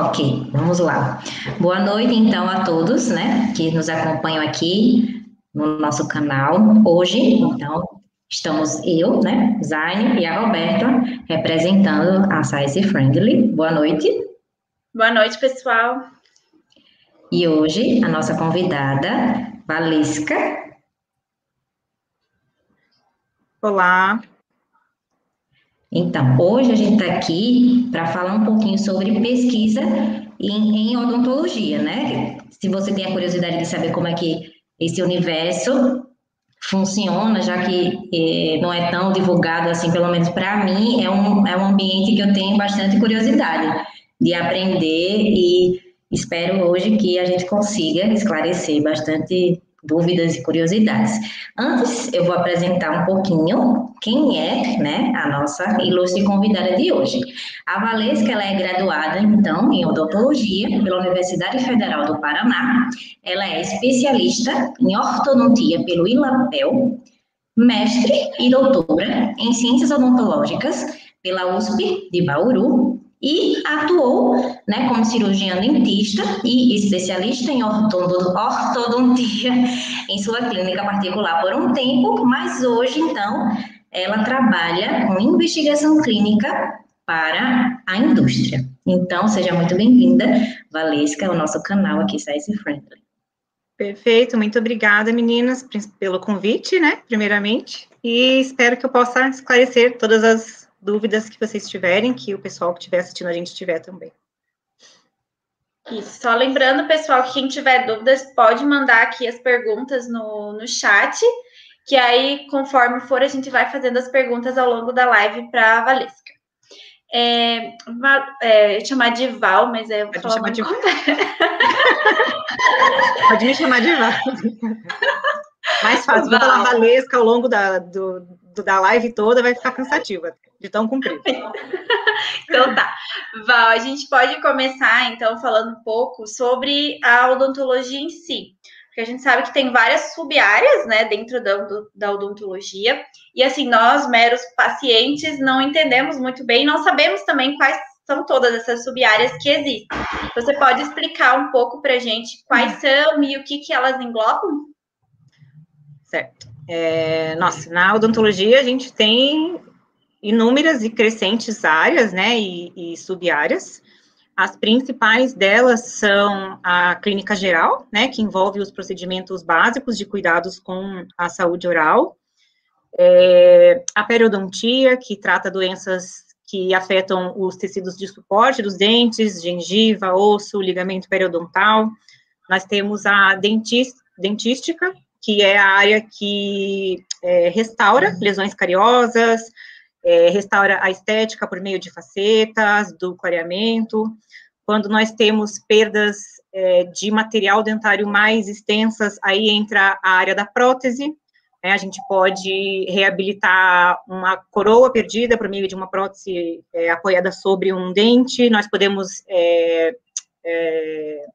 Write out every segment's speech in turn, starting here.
Ok, vamos lá. Boa noite, então, a todos, né, que nos acompanham aqui no nosso canal. Hoje, então, estamos eu, né, Zaine e a Roberta, representando a Science Friendly. Boa noite. Boa noite, pessoal. E hoje, a nossa convidada, Valesca. Olá. Então, hoje a gente está aqui para falar um pouquinho sobre pesquisa em, em, odontologia, né? Se você tem a curiosidade de saber como é que esse universo funciona, já que eh, não é tão divulgado assim, pelo menos para mim, é um, é um ambiente que eu tenho bastante curiosidade de aprender e espero hoje que a gente consiga esclarecer bastante dúvidas e curiosidades. Antes, eu vou apresentar um pouquinho quem é, né, a nossa ilustre convidada de hoje. A Valesca, ela é graduada, então, em odontologia pela Universidade Federal do Paraná. Ela é especialista em ortodontia pelo ILAPEL, mestre e doutora em ciências odontológicas pela USP de Bauru e atuou né, como cirurgiã dentista e especialista em ortodontia em sua clínica particular por um tempo, mas hoje, então, ela trabalha com investigação clínica para a indústria. Então, seja muito bem-vinda, Valesca, ao nosso canal aqui, Science Friendly. Perfeito, muito obrigada, meninas, pelo convite, né, primeiramente, e espero que eu possa esclarecer todas as dúvidas que vocês tiverem, que o pessoal que estiver assistindo a gente tiver também. Isso, só lembrando, pessoal, que quem tiver dúvidas pode mandar aqui as perguntas no, no chat, que aí, conforme for, a gente vai fazendo as perguntas ao longo da live para a Valesca. É, é, chamar de Val, mas é, eu vou falar de... Pode me chamar de Val. Mais fácil, vou falar Valesca ao longo da, do, da live toda, vai ficar cansativa de tão comprido. então tá. Val, a gente pode começar então falando um pouco sobre a odontologia em si. Porque a gente sabe que tem várias sub-áreas, né, dentro da, da odontologia. E assim, nós, meros pacientes, não entendemos muito bem, não sabemos também quais são todas essas sub-áreas que existem. Você pode explicar um pouco para a gente quais são e o que, que elas englobam? Certo. É, nossa, na odontologia a gente tem inúmeras e crescentes áreas, né, e, e sub-áreas. As principais delas são a clínica geral, né, que envolve os procedimentos básicos de cuidados com a saúde oral, é, a periodontia, que trata doenças que afetam os tecidos de suporte dos dentes, gengiva, osso, ligamento periodontal. Nós temos a dentística, que é a área que é, restaura lesões cariosas, é, restaura a estética por meio de facetas, do clareamento. Quando nós temos perdas é, de material dentário mais extensas, aí entra a área da prótese. Né, a gente pode reabilitar uma coroa perdida por meio de uma prótese é, apoiada sobre um dente. Nós podemos é, é,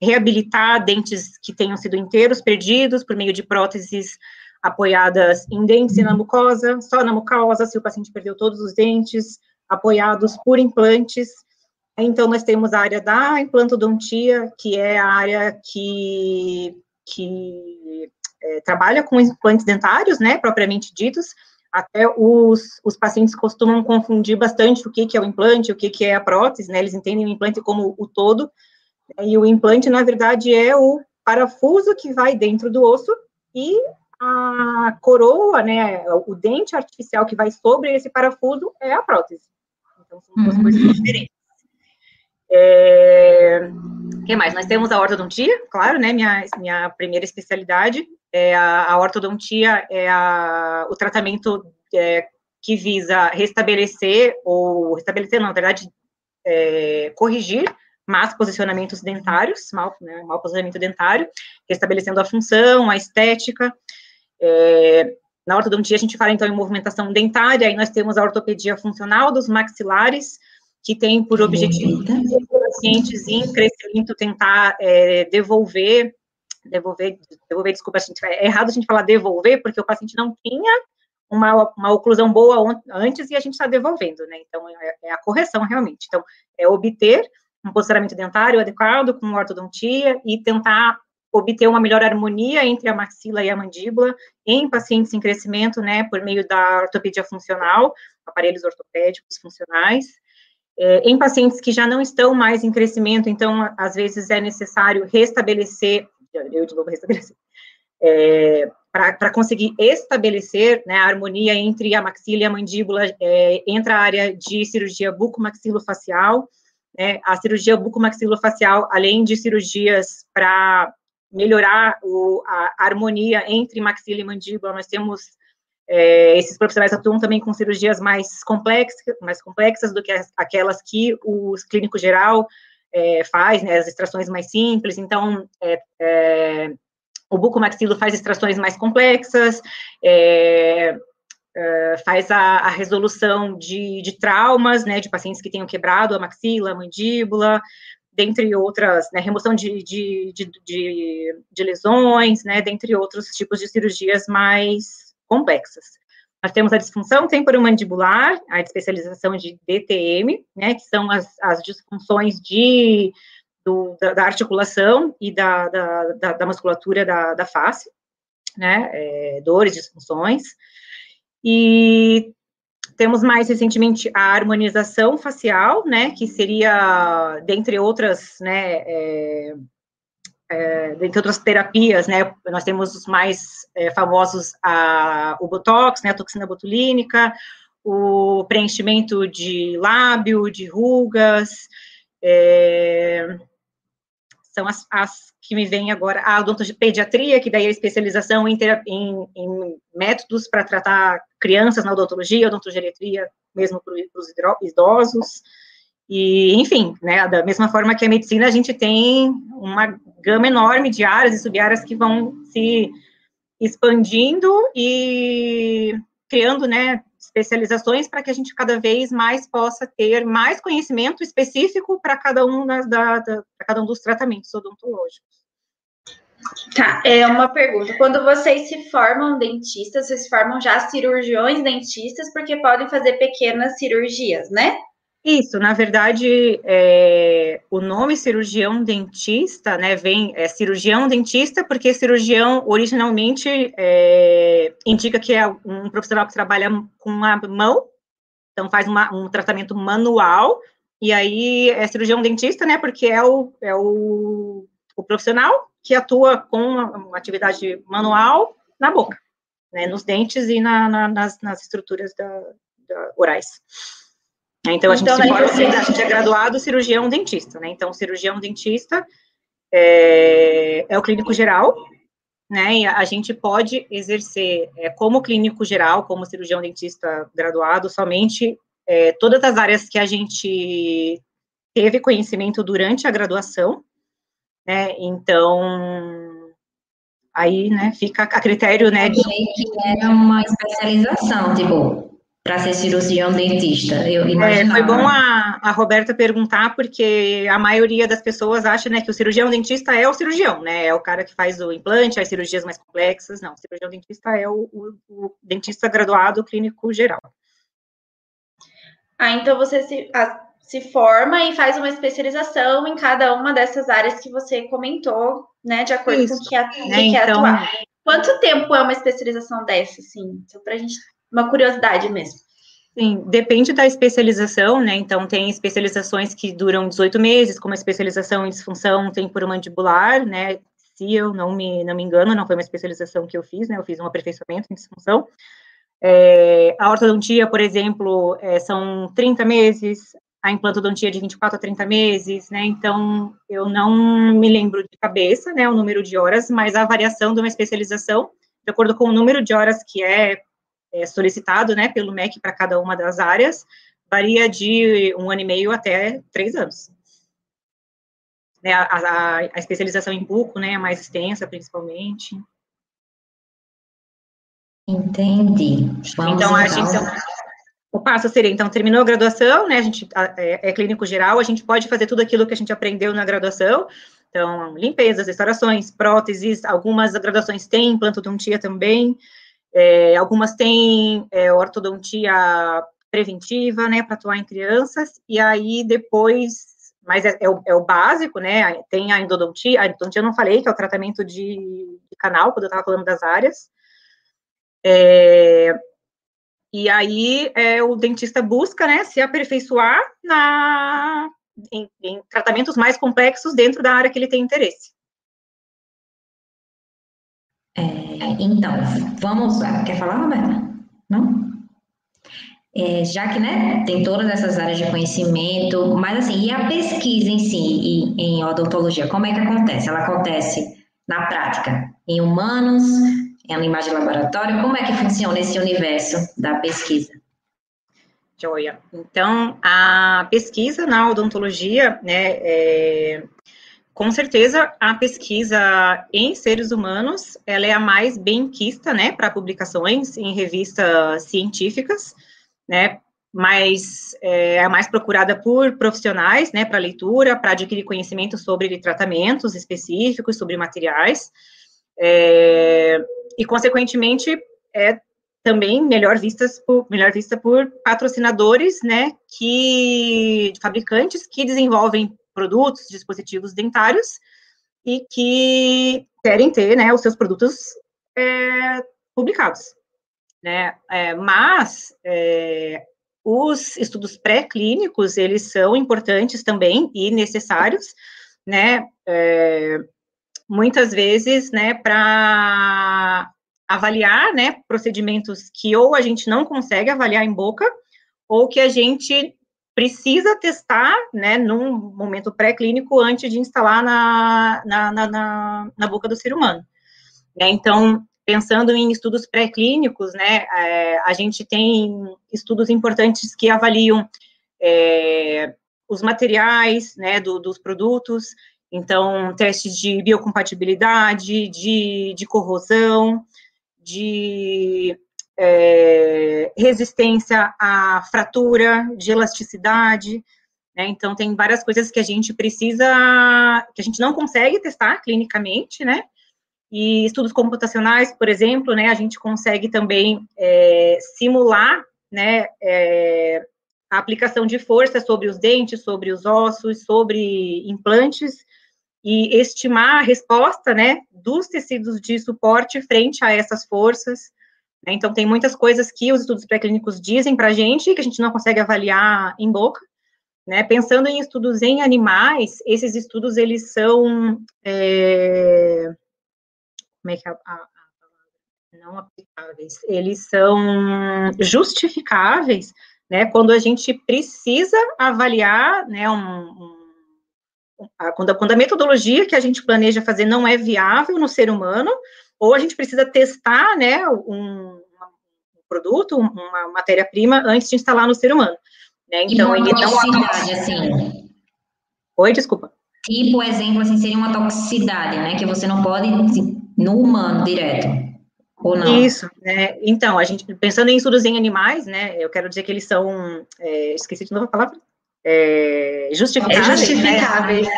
reabilitar dentes que tenham sido inteiros perdidos por meio de próteses apoiadas em dentes e na mucosa, só na mucosa, se o paciente perdeu todos os dentes, apoiados por implantes. Então, nós temos a área da implantodontia, que é a área que, que é, trabalha com implantes dentários, né, propriamente ditos. Até os, os pacientes costumam confundir bastante o que, que é o implante, o que, que é a prótese, né, eles entendem o implante como o todo, e o implante, na verdade, é o parafuso que vai dentro do osso e a coroa, né, o dente artificial que vai sobre esse parafuso é a prótese. Então, são duas uhum. coisas diferentes. É, que mais? Nós temos a ortodontia, claro, né, minha, minha primeira especialidade, é a, a ortodontia é a, o tratamento é, que visa restabelecer, ou restabelecer, não, na verdade, é, corrigir más posicionamentos dentários, mal, né, mal posicionamento dentário, restabelecendo a função, a estética, é, na ortodontia, a gente fala, então, em movimentação dentária, aí nós temos a ortopedia funcional dos maxilares, que tem por objetivo os pacientes em crescimento tentar é, devolver, devolver, devolver, desculpa, a gente, é errado a gente falar devolver, porque o paciente não tinha uma, uma oclusão boa antes e a gente está devolvendo, né, então é, é, a correção realmente, então é obter um posicionamento dentário adequado com ortodontia e tentar obter uma melhor harmonia entre a maxila e a mandíbula em pacientes em crescimento, né, por meio da ortopedia funcional, aparelhos ortopédicos funcionais. É, em pacientes que já não estão mais em crescimento, então, às vezes é necessário restabelecer, eu de novo restabelecer, é, para conseguir estabelecer né, a harmonia entre a maxila e a mandíbula, é, entra a área de cirurgia bucomaxilofacial, né, a cirurgia bucomaxilofacial, além de cirurgias para melhorar o, a harmonia entre maxila e mandíbula, nós temos é, esses profissionais atuam também com cirurgias mais complexas, mais complexas do que as, aquelas que o clínico geral é, faz, né, as extrações mais simples, então, é, é o bucomaxilo faz extrações mais complexas, é, é, faz a, a resolução de, de, traumas, né, de pacientes que tenham quebrado a maxila, a mandíbula, dentre outras, né, remoção de, de, de, lesões, né, dentre outros tipos de cirurgias mais complexas. Nós temos a disfunção temporomandibular, a especialização de DTM, né, que são as, as disfunções de do, da, da, articulação e da, da, da, musculatura da, da face, né, é, dores, disfunções, e temos mais recentemente a harmonização facial, né, que seria, dentre outras, né, é, é, dentre outras terapias, né, nós temos os mais é, famosos, a, o Botox, né, a toxina botulínica, o preenchimento de lábio, de rugas, é, são as, as, que me vêm agora, a odontopediatria, que daí é especialização em, em, em métodos para tratar crianças na odontologia, odontogeriatria, mesmo para os idosos, e, enfim, né, da mesma forma que a medicina, a gente tem uma gama enorme de áreas e sub-áreas que vão se expandindo e criando, né, especializações para que a gente cada vez mais possa ter mais conhecimento específico para cada um das, da, da cada um dos tratamentos odontológicos. Tá, é uma pergunta. Quando vocês se formam dentistas, vocês formam já cirurgiões dentistas, porque podem fazer pequenas cirurgias, né? Isso, na verdade, é, o nome cirurgião dentista, né, vem, é cirurgião dentista, porque cirurgião originalmente é, indica que é um profissional que trabalha com a mão, então faz uma, um tratamento manual, e aí é cirurgião dentista, né, porque é o, é o, o profissional que atua com uma atividade manual na boca, né, nos dentes e na, na, nas, nas estruturas da, da orais. Né? Então, a gente, então, pode, assim, a gente é graduado cirurgião dentista, né? Então, cirurgião dentista é, é o clínico geral, né? E a gente pode exercer é, como clínico geral, como cirurgião dentista graduado, somente é, todas as áreas que a gente teve conhecimento durante a graduação, né? Então, aí, né, fica a critério, né? De... que era uma especialização, tipo, para ser cirurgião dentista. Eu é, foi bom a, a Roberta perguntar, porque a maioria das pessoas acha né, que o cirurgião dentista é o cirurgião, né? É o cara que faz o implante, as cirurgias mais complexas. Não, o cirurgião dentista é o, o, o dentista graduado clínico geral. Ah, então você se, a, se forma e faz uma especialização em cada uma dessas áreas que você comentou, né? De acordo Isso. com o que, a, que é, quer então... atuar. Quanto tempo é uma especialização dessa, assim? Só para a gente uma curiosidade mesmo. Sim, depende da especialização, né? Então, tem especializações que duram 18 meses, como a especialização em disfunção temporomandibular, né? Se eu não me, não me engano, não foi uma especialização que eu fiz, né? Eu fiz um aperfeiçoamento em disfunção. É, a ortodontia, por exemplo, é, são 30 meses, a implantodontia de 24 a 30 meses, né? Então, eu não me lembro de cabeça, né, o número de horas, mas a variação de uma especialização, de acordo com o número de horas que é é, solicitado, né, pelo MEC para cada uma das áreas, varia de um ano e meio até três anos. Né, a, a, a, especialização em buco, né, é mais extensa, principalmente. Entendi. Vamos então, a gente, o passo seria, então, terminou a graduação, né, a gente é, é clínico geral, a gente pode fazer tudo aquilo que a gente aprendeu na graduação, então, limpezas, restaurações, próteses, algumas graduações têm implantodontia também, é, algumas têm é, ortodontia preventiva, né, para atuar em crianças, e aí depois, mas é, é, o, é, o, básico, né? Tem a endodontia, a endodontia eu não falei, que é o tratamento de, de canal, quando eu estava falando das áreas. É, e aí é, o dentista busca, né, se aperfeiçoar na, em, em, tratamentos mais complexos dentro da área que ele tem interesse. É, então, vamos. Quer falar, Roberta? Não? É, já que né, tem todas essas áreas de conhecimento, mas assim, e a pesquisa em si, em, em odontologia, como é que acontece? Ela acontece na prática, em humanos, em animais de laboratório, como é que funciona esse universo da pesquisa? Joia. Então, a pesquisa na odontologia, né, é, com certeza a pesquisa em seres humanos, ela é a mais bem quista, né, para publicações em revistas científicas, né, mas é a mais procurada por profissionais, né, para leitura, para adquirir conhecimento sobre tratamentos específicos, sobre materiais, é, e consequentemente é também melhor vistas por melhor vista por patrocinadores, né, que fabricantes que desenvolvem produtos, dispositivos dentários e que querem ter, né, os seus produtos é, publicados né? É, mas é, os estudos pré-clínicos eles são importantes também e necessários, né? É, muitas vezes, né, para avaliar, né, procedimentos que ou a gente não consegue avaliar em boca ou que a gente precisa testar, né, num momento pré-clínico antes de instalar na, na, na, na, na boca do ser humano. Né? Então, pensando em estudos pré-clínicos, né, é, a gente tem estudos importantes que avaliam é, os materiais, né, do, dos produtos, então, testes de biocompatibilidade, de, de corrosão, de é, resistência à fratura, de elasticidade, né, então tem várias coisas que a gente precisa, que a gente não consegue testar clinicamente, né, e estudos computacionais, por exemplo, né, a gente consegue também é, simular, né, é, a aplicação de força sobre os dentes, sobre os ossos, sobre implantes, e estimar a resposta, né, dos tecidos de suporte frente a essas forças. Né, então, tem muitas coisas que os estudos pré-clínicos dizem para a gente, que a gente não consegue avaliar em boca, né, pensando em estudos em animais, esses estudos, eles são... É, como é que é a, não aplicáveis, eles são justificáveis, né, quando a gente precisa avaliar, né, um, um, a, quando, a, quando a metodologia que a gente planeja fazer não é viável no ser humano, ou a gente precisa testar, né, um, um produto, uma matéria-prima, antes de instalar no ser humano. Né? Então, ele não... Assim. Oi, desculpa. Tipo, exemplo, assim, seria uma toxicidade, né, que você não pode no humano direto, ou não? Isso, né? Então, a gente, pensando em estudos em animais, né, eu quero dizer que eles são, é, esqueci de novo a palavra, é, justificáveis. É justificáveis. Né?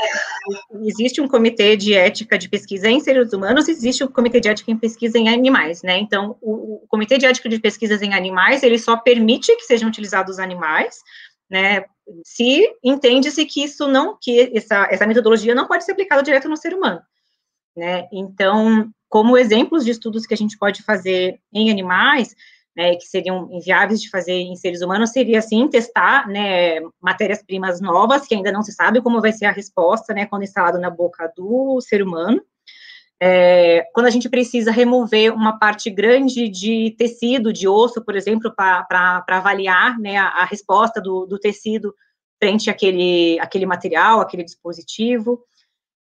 Existe um comitê de ética de pesquisa em seres humanos, existe o um comitê de ética em pesquisa em animais, né? Então, o, o comitê de ética de pesquisas em animais, ele só permite que sejam utilizados animais, né? Se entende-se que isso não, que essa, essa metodologia não pode ser aplicada direto no ser humano né? Então, como exemplos de estudos que a gente pode fazer em animais, né, que seriam inviáveis de fazer em seres humanos, seria, assim, testar, né, matérias-primas novas, que ainda não se sabe como vai ser a resposta, né, quando instalado na boca do ser humano, é, quando a gente precisa remover uma parte grande de tecido, de osso, por exemplo, para avaliar, né, a, a resposta do, do, tecido frente àquele, àquele material, aquele dispositivo,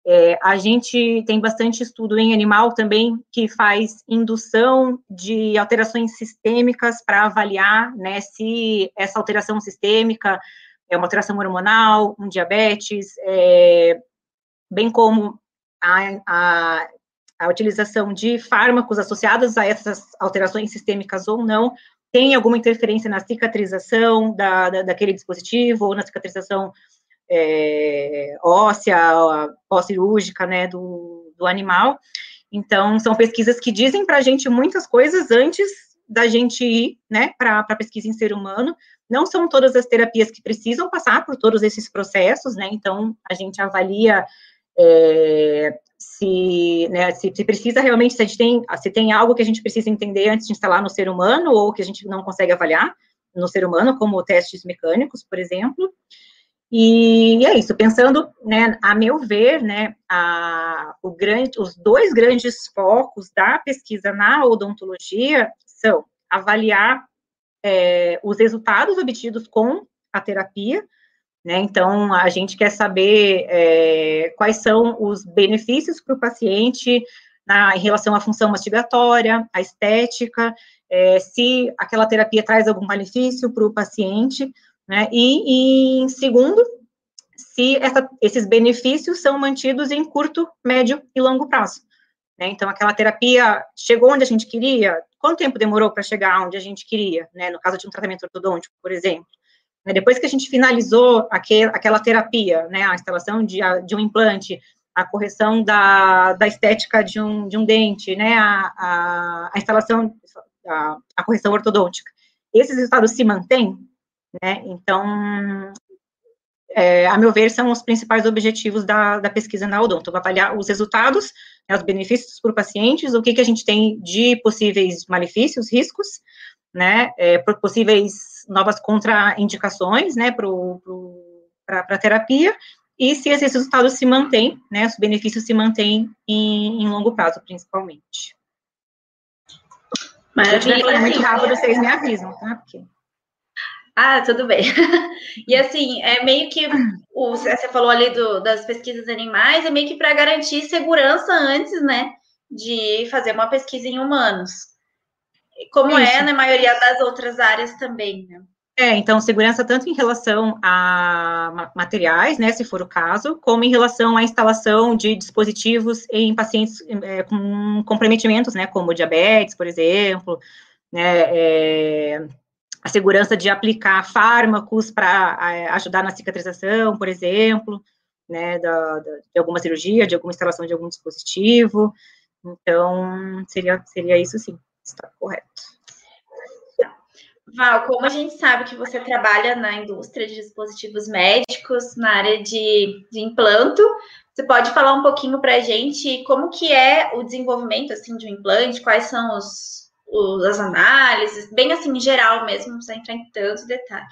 é, a gente tem bastante estudo em animal também que faz indução de alterações sistêmicas para avaliar né, se essa alteração sistêmica é uma alteração hormonal, um diabetes, é, bem como a, a, a, utilização de fármacos associados a essas alterações sistêmicas ou não, tem alguma interferência na cicatrização da, da daquele dispositivo ou na cicatrização é, óssea, pós-cirúrgica, né, do, do animal. Então, são pesquisas que dizem para a gente muitas coisas antes da gente ir, né, para a pesquisa em ser humano. Não são todas as terapias que precisam passar por todos esses processos, né, então a gente avalia é, se, né, se, se, precisa realmente, se, a gente tem, se tem algo que a gente precisa entender antes de instalar no ser humano, ou que a gente não consegue avaliar no ser humano, como testes mecânicos, por exemplo. E é isso, pensando, né, a meu ver, né, a, o grande, os dois grandes focos da pesquisa na odontologia são avaliar é, os resultados obtidos com a terapia, né, então a gente quer saber é, quais são os benefícios para o paciente na, em relação à função mastigatória, à estética, é, se aquela terapia traz algum benefício para o paciente, né? E, em segundo, se essa, esses benefícios são mantidos em curto, médio e longo prazo. Né? Então, aquela terapia chegou onde a gente queria, quanto tempo demorou para chegar onde a gente queria, né? no caso de um tratamento ortodôntico, por exemplo. Né? Depois que a gente finalizou aquel, aquela terapia, né? a instalação de, de um implante, a correção da, da estética de um, de um dente, né? a, a, a instalação, a correção ortodôntica, esses resultados se mantêm, né? Então, é, a meu ver, são os principais objetivos da, da pesquisa na odonto, avaliar os resultados, né, os benefícios para os pacientes, o que, que a gente tem de possíveis malefícios, riscos, né, é, possíveis novas contraindicações, né, para a terapia, e se esses resultados se mantêm, né, os benefícios se mantêm em, em longo prazo, principalmente. Se eu muito rápido, vocês me avisam, tá? Porque... Ah, tudo bem. e assim, é meio que o, você falou ali do, das pesquisas animais, é meio que para garantir segurança antes, né, de fazer uma pesquisa em humanos. Como é Isso. é na maioria das outras áreas também, né? É, então, segurança tanto em relação a materiais, né, se for o caso, como em relação à instalação de dispositivos em pacientes é, com comprometimentos, né, como diabetes, por exemplo, né, é, a segurança de aplicar fármacos para ajudar na cicatrização, por exemplo, né, da, da, de alguma cirurgia, de alguma instalação de algum dispositivo. Então, seria, seria isso sim, está correto. Val, como a gente sabe que você trabalha na indústria de dispositivos médicos, na área de, de implanto, você pode falar um pouquinho para a gente como que é o desenvolvimento assim de um implante, quais são os, as análises, bem assim, em geral mesmo, precisa entrar em tantos detalhes.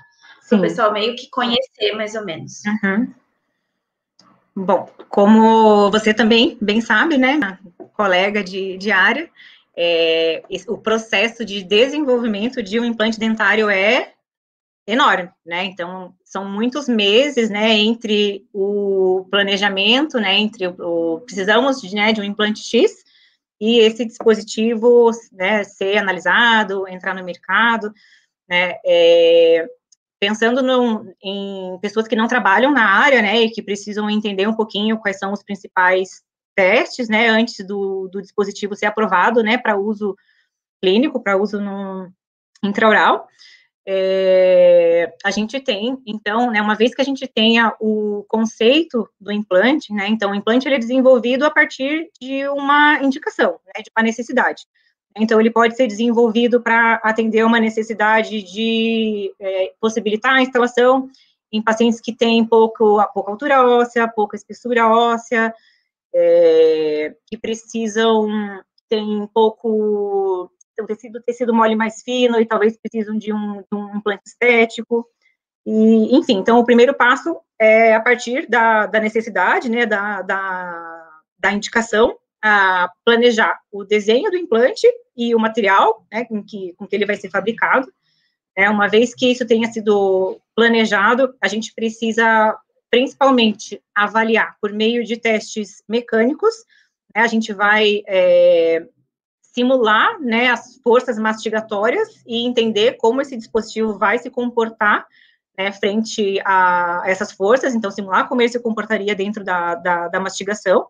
Para o pessoal meio que conhecer mais ou menos. Uhum. Bom, como você também bem sabe, né, colega de, de área, é, o processo de desenvolvimento de um implante dentário é enorme, né? Então, são muitos meses, né, entre o planejamento, né, entre o, o precisamos de, né, de um implante X e esse dispositivo né, ser analisado, entrar no mercado, né, é, pensando no, em pessoas que não trabalham na área, né, e que precisam entender um pouquinho quais são os principais testes, né, antes do, do dispositivo ser aprovado, né, para uso clínico, para uso no intraoral, é, a gente tem, então, né, uma vez que a gente tenha o conceito do implante, né, então, o implante ele é desenvolvido a partir de uma indicação, né, de uma necessidade. Então, ele pode ser desenvolvido para atender uma necessidade de é, possibilitar a instalação em pacientes que têm pouco, pouca altura óssea, pouca espessura óssea, é, que precisam, tem pouco o tecido, tecido mole mais fino e talvez precisam de um, de um implante estético. E, enfim, então o primeiro passo é a partir da, da necessidade, né, da, da, da indicação, a planejar o desenho do implante e o material né, com, que, com que ele vai ser fabricado. É, uma vez que isso tenha sido planejado, a gente precisa principalmente avaliar por meio de testes mecânicos. Né, a gente vai é, simular né, as forças mastigatórias e entender como esse dispositivo vai se comportar né, frente a essas forças, então simular como ele se comportaria dentro da, da, da mastigação.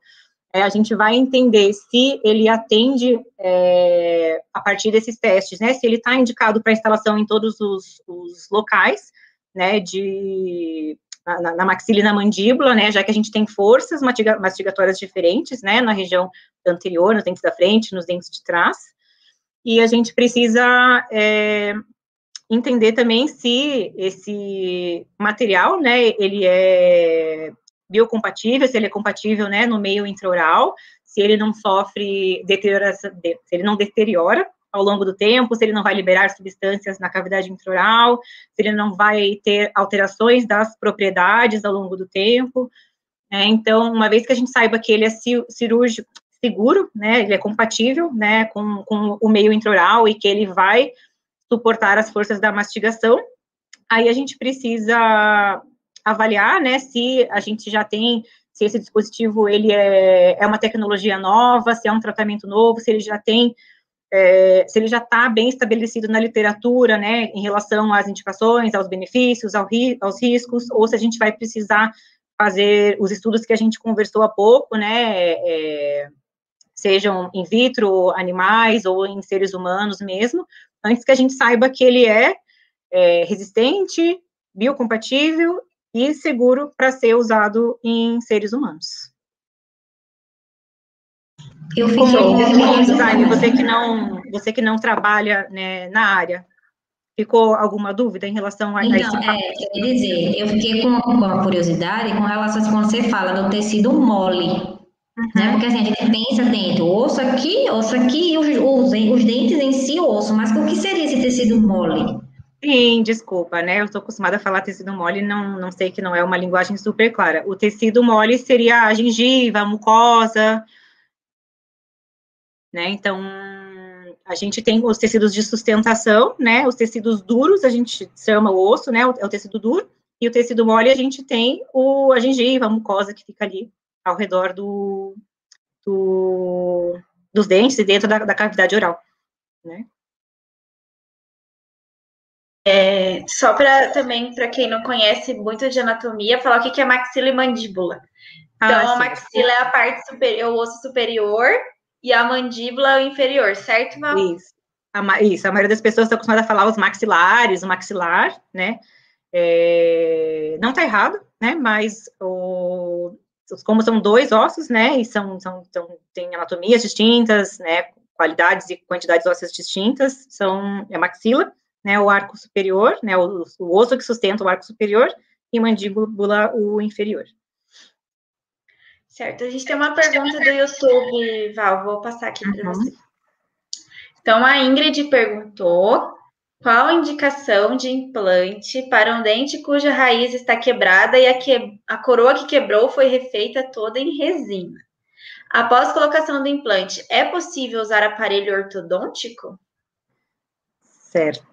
É, a gente vai entender se ele atende é, a partir desses testes, né, se ele está indicado para instalação em todos os, os locais, né, de na, na, maxila e na mandíbula, né, já que a gente tem forças mastigatórias diferentes, né, na região anterior, nos dentes da frente, nos dentes de trás, e a gente precisa é, entender também se esse material, né, ele é biocompatível, se ele é compatível, né, no meio intraoral, se ele não sofre deterioração, se ele não deteriora ao longo do tempo, se ele não vai liberar substâncias na cavidade intraoral, se ele não vai ter alterações das propriedades ao longo do tempo. Né? Então, uma vez que a gente saiba que ele é cirúrgico, seguro, né, ele é compatível, né, com, com o meio intraoral e que ele vai suportar as forças da mastigação, aí a gente precisa avaliar, né, se a gente já tem, se esse dispositivo, ele é, é uma tecnologia nova, se é um tratamento novo, se ele já tem é, se ele já está bem estabelecido na literatura, né, em relação às indicações, aos benefícios, ao ri, aos riscos, ou se a gente vai precisar fazer os estudos que a gente conversou há pouco, né, é, sejam in vitro, animais ou em seres humanos mesmo, antes que a gente saiba que ele é, é resistente, biocompatível e seguro para ser usado em seres humanos. Eu fiquei como design, você que não, você que não trabalha né, na área, ficou alguma dúvida em relação a, então, a esse é, quer dizer, eu fiquei com, com a curiosidade com relação a quando você fala do tecido mole, uhum. né? Porque assim, a gente pensa dentro, osso aqui, osso aqui, e os, os, os dentes em si, osso, mas o que seria esse tecido mole? Sim, desculpa, né? Eu estou acostumada a falar tecido mole, não, não sei que não é uma linguagem super clara. O tecido mole seria a gengiva, a mucosa, né? Então, a gente tem os tecidos de sustentação, né? Os tecidos duros, a gente chama o osso, né? É o tecido duro. E o tecido mole, a gente tem o, a gengiva, a mucosa que fica ali ao redor do, do dos dentes e dentro da, da cavidade oral, né? É, só para também, para quem não conhece muito de anatomia, falar o que, que é maxila e mandíbula. Então, ah, a maxila é a parte superior, o osso superior, e a mandíbula inferior, certo, Val? Isso. A, isso, a maioria das pessoas está acostumada a falar os maxilares, o maxilar, né? É, não está errado, né? Mas o, como são dois ossos, né? E são, são, são tem anatomias distintas, né? Qualidades e quantidades ósseas distintas, são é maxila, né? O arco superior, né? O, o osso que sustenta o arco superior e mandíbula o inferior. Certo, a gente tem uma pergunta do YouTube, Val, vou passar aqui para uhum. você. Então, a Ingrid perguntou qual a indicação de implante para um dente cuja raiz está quebrada e a, que... a coroa que quebrou foi refeita toda em resina. Após colocação do implante, é possível usar aparelho ortodôntico? Certo.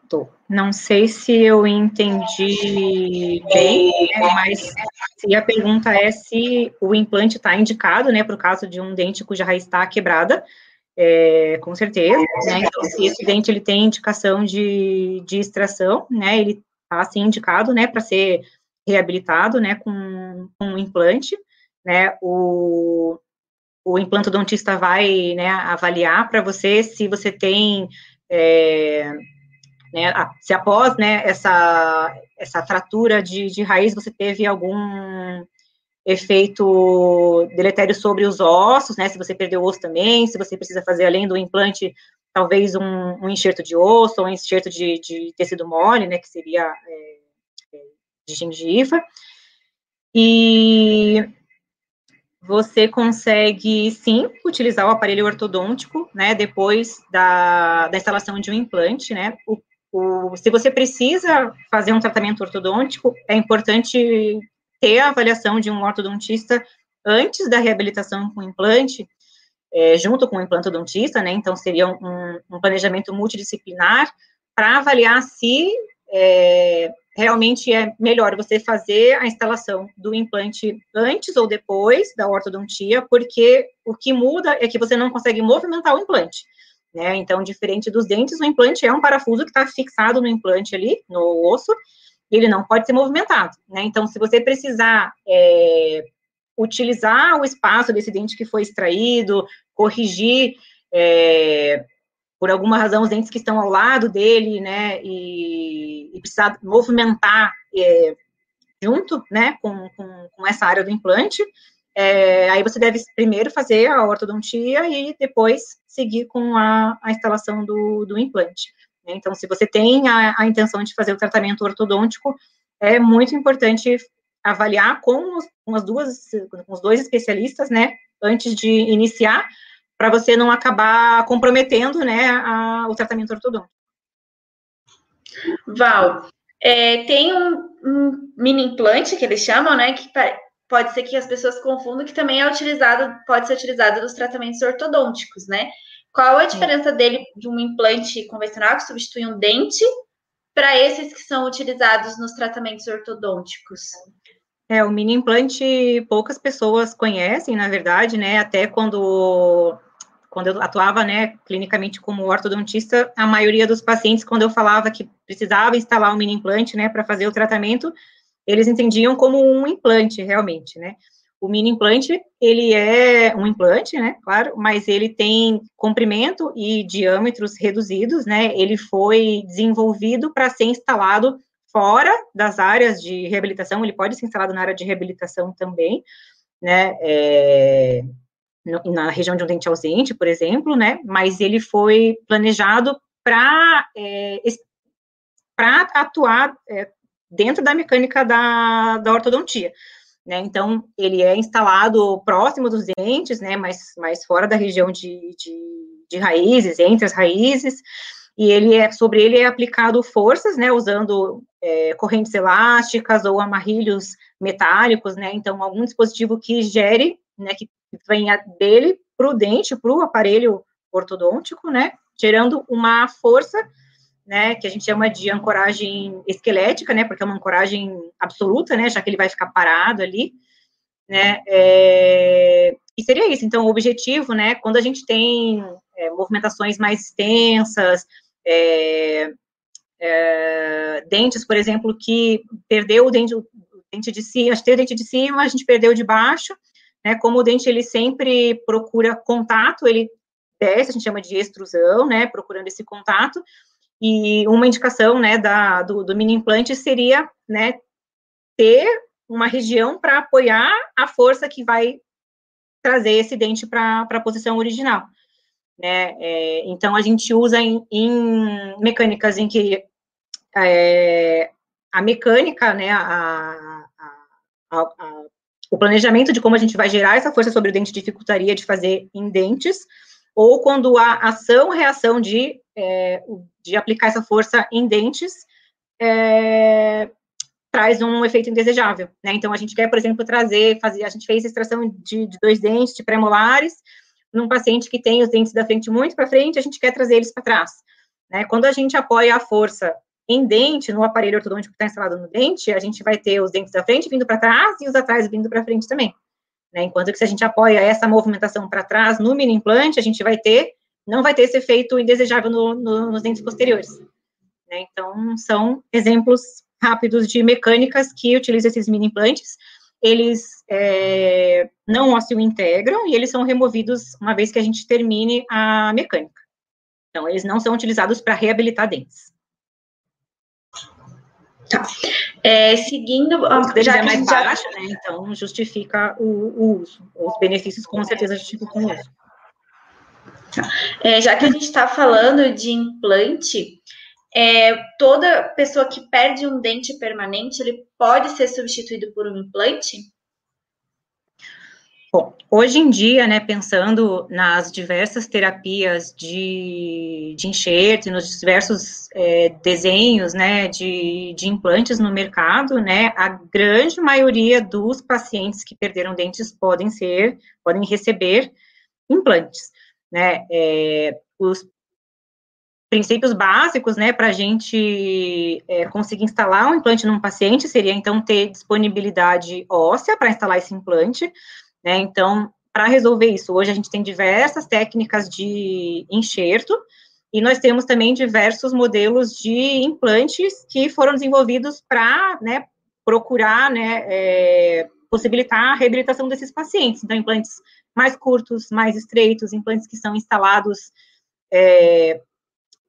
Não sei se eu entendi bem, né, mas se a pergunta é se o implante está indicado, né, para o caso de um dente cuja raiz está quebrada, é, com certeza, né, então se esse dente ele tem indicação de, de extração, né, ele está indicado, né, para ser reabilitado, né, com, com um implante, né, o, o implantodontista vai, né, avaliar para você se você tem é, né, se após né, essa, essa fratura de, de raiz você teve algum efeito deletério sobre os ossos, né, se você perdeu osso também, se você precisa fazer além do implante, talvez um, um enxerto de osso ou um enxerto de, de tecido mole, né, que seria é, é de gengiva, e você consegue, sim, utilizar o aparelho ortodôntico, né, depois da, da instalação de um implante, né, o o, se você precisa fazer um tratamento ortodôntico, é importante ter a avaliação de um ortodontista antes da reabilitação com implante, é, junto com o implantodontista, né? Então, seria um, um planejamento multidisciplinar para avaliar se é, realmente é melhor você fazer a instalação do implante antes ou depois da ortodontia, porque o que muda é que você não consegue movimentar o implante. Né? Então, diferente dos dentes, o implante é um parafuso que está fixado no implante ali, no osso, e ele não pode ser movimentado, né? Então, se você precisar é, utilizar o espaço desse dente que foi extraído, corrigir, é, por alguma razão, os dentes que estão ao lado dele, né, e, e precisar movimentar é, junto, né, com, com, com essa área do implante, é, aí você deve primeiro fazer a ortodontia e depois, seguir com a, a instalação do, do implante. Né? Então, se você tem a, a intenção de fazer o tratamento ortodôntico, é muito importante avaliar com, os, com as duas, com os dois especialistas, né, antes de iniciar, para você não acabar comprometendo, né, a, o tratamento ortodôntico. Val, é, tem um, um, mini implante que eles chamam, né, que pode ser que as pessoas confundam, que também é utilizado, pode ser utilizado nos tratamentos ortodônticos, né? Qual a diferença Sim. dele de um implante convencional que substitui um dente para esses que são utilizados nos tratamentos ortodônticos? É, o mini implante poucas pessoas conhecem, na verdade, né? Até quando quando eu atuava, né, clinicamente como ortodontista, a maioria dos pacientes, quando eu falava que precisava instalar um mini implante, né, para fazer o tratamento, eles entendiam como um implante, realmente, né. O mini implante, ele é um implante, né, claro, mas ele tem comprimento e diâmetros reduzidos, né, ele foi desenvolvido para ser instalado fora das áreas de reabilitação, ele pode ser instalado na área de reabilitação também, né, é, na região de um dente ausente, por exemplo, né, mas ele foi planejado para é, para atuar é, dentro da mecânica da, da ortodontia. Né, então, ele é instalado próximo dos dentes, né, mas, mas fora da região de, de, de raízes, entre as raízes, e ele é, sobre ele é aplicado forças, né, usando é, correntes elásticas ou amarrilhos metálicos, né, então algum dispositivo que gere, né, que venha dele para o dente, para o aparelho ortodôntico, né, gerando uma força, né, que a gente chama de ancoragem esquelética, né, porque é uma ancoragem absoluta, né, já que ele vai ficar parado ali, né, é, e seria isso, então, o objetivo, né, quando a gente tem é, movimentações mais extensas, é, é, dentes, por exemplo, que perdeu o dente, o dente de cima, a gente o dente de cima, a gente perdeu o de baixo, né, como o dente ele sempre procura contato, ele desce, a gente chama de extrusão, né, procurando esse contato, e uma indicação, né, da, do, do mini implante seria, né, ter uma região para apoiar a força que vai trazer esse dente para a posição original, né, é, então a gente usa em, em mecânicas em que é, a mecânica, né, a, a, a, o planejamento de como a gente vai gerar essa força sobre o dente dificultaria de fazer em dentes, ou quando a ação-reação de, é, de aplicar essa força em dentes é, traz um efeito indesejável, né? Então, a gente quer, por exemplo, trazer, fazer, a gente fez extração de, de dois dentes de pré-molares num paciente que tem os dentes da frente muito para frente, a gente quer trazer eles para trás, né? Quando a gente apoia a força em dente, no aparelho ortodôntico que está instalado no dente, a gente vai ter os dentes da frente vindo para trás e os atrás vindo para frente também. Né? Enquanto que se a gente apoia essa movimentação para trás no mini implante, a gente vai ter, não vai ter esse efeito indesejável no, no, nos dentes posteriores. Né? Então, são exemplos rápidos de mecânicas que utilizam esses mini implantes. Eles é, não ósseo integram e eles são removidos uma vez que a gente termine a mecânica. Então, eles não são utilizados para reabilitar dentes. Tá. É, seguindo. Já é mais já... baixa, né? Então justifica o, o, uso. Os benefícios com certeza justificam o uso. É, já que a gente está falando de implante, é, toda pessoa que perde um dente permanente, ele pode ser substituído por um implante? Bom, hoje em dia, né, pensando nas diversas terapias de, de enxerto e nos diversos é, desenhos, né, de, de implantes no mercado, né, a grande maioria dos pacientes que perderam dentes podem ser, podem receber implantes, né, é, os princípios básicos, né, para a gente é, conseguir instalar um implante num paciente seria, então, ter disponibilidade óssea para instalar esse implante, né? Então, para resolver isso, hoje a gente tem diversas técnicas de enxerto, e nós temos também diversos modelos de implantes que foram desenvolvidos para né, procurar né, é, possibilitar a reabilitação desses pacientes. Então, implantes mais curtos, mais estreitos, implantes que são instalados é,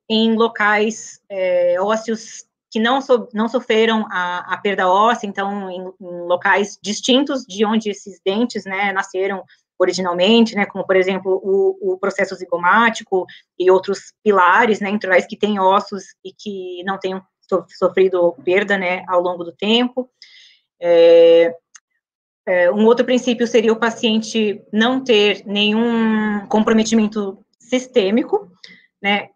em locais é, ósseos que não, so, não sofreram a, a, perda óssea, então, em, em, locais distintos de onde esses dentes, né, nasceram originalmente, né, como, por exemplo, o, o processo zigomático e outros pilares, né, intraorais que têm ossos e que não tenham sofrido perda, né, ao longo do tempo. É, um outro princípio seria o paciente não ter nenhum comprometimento sistêmico, né,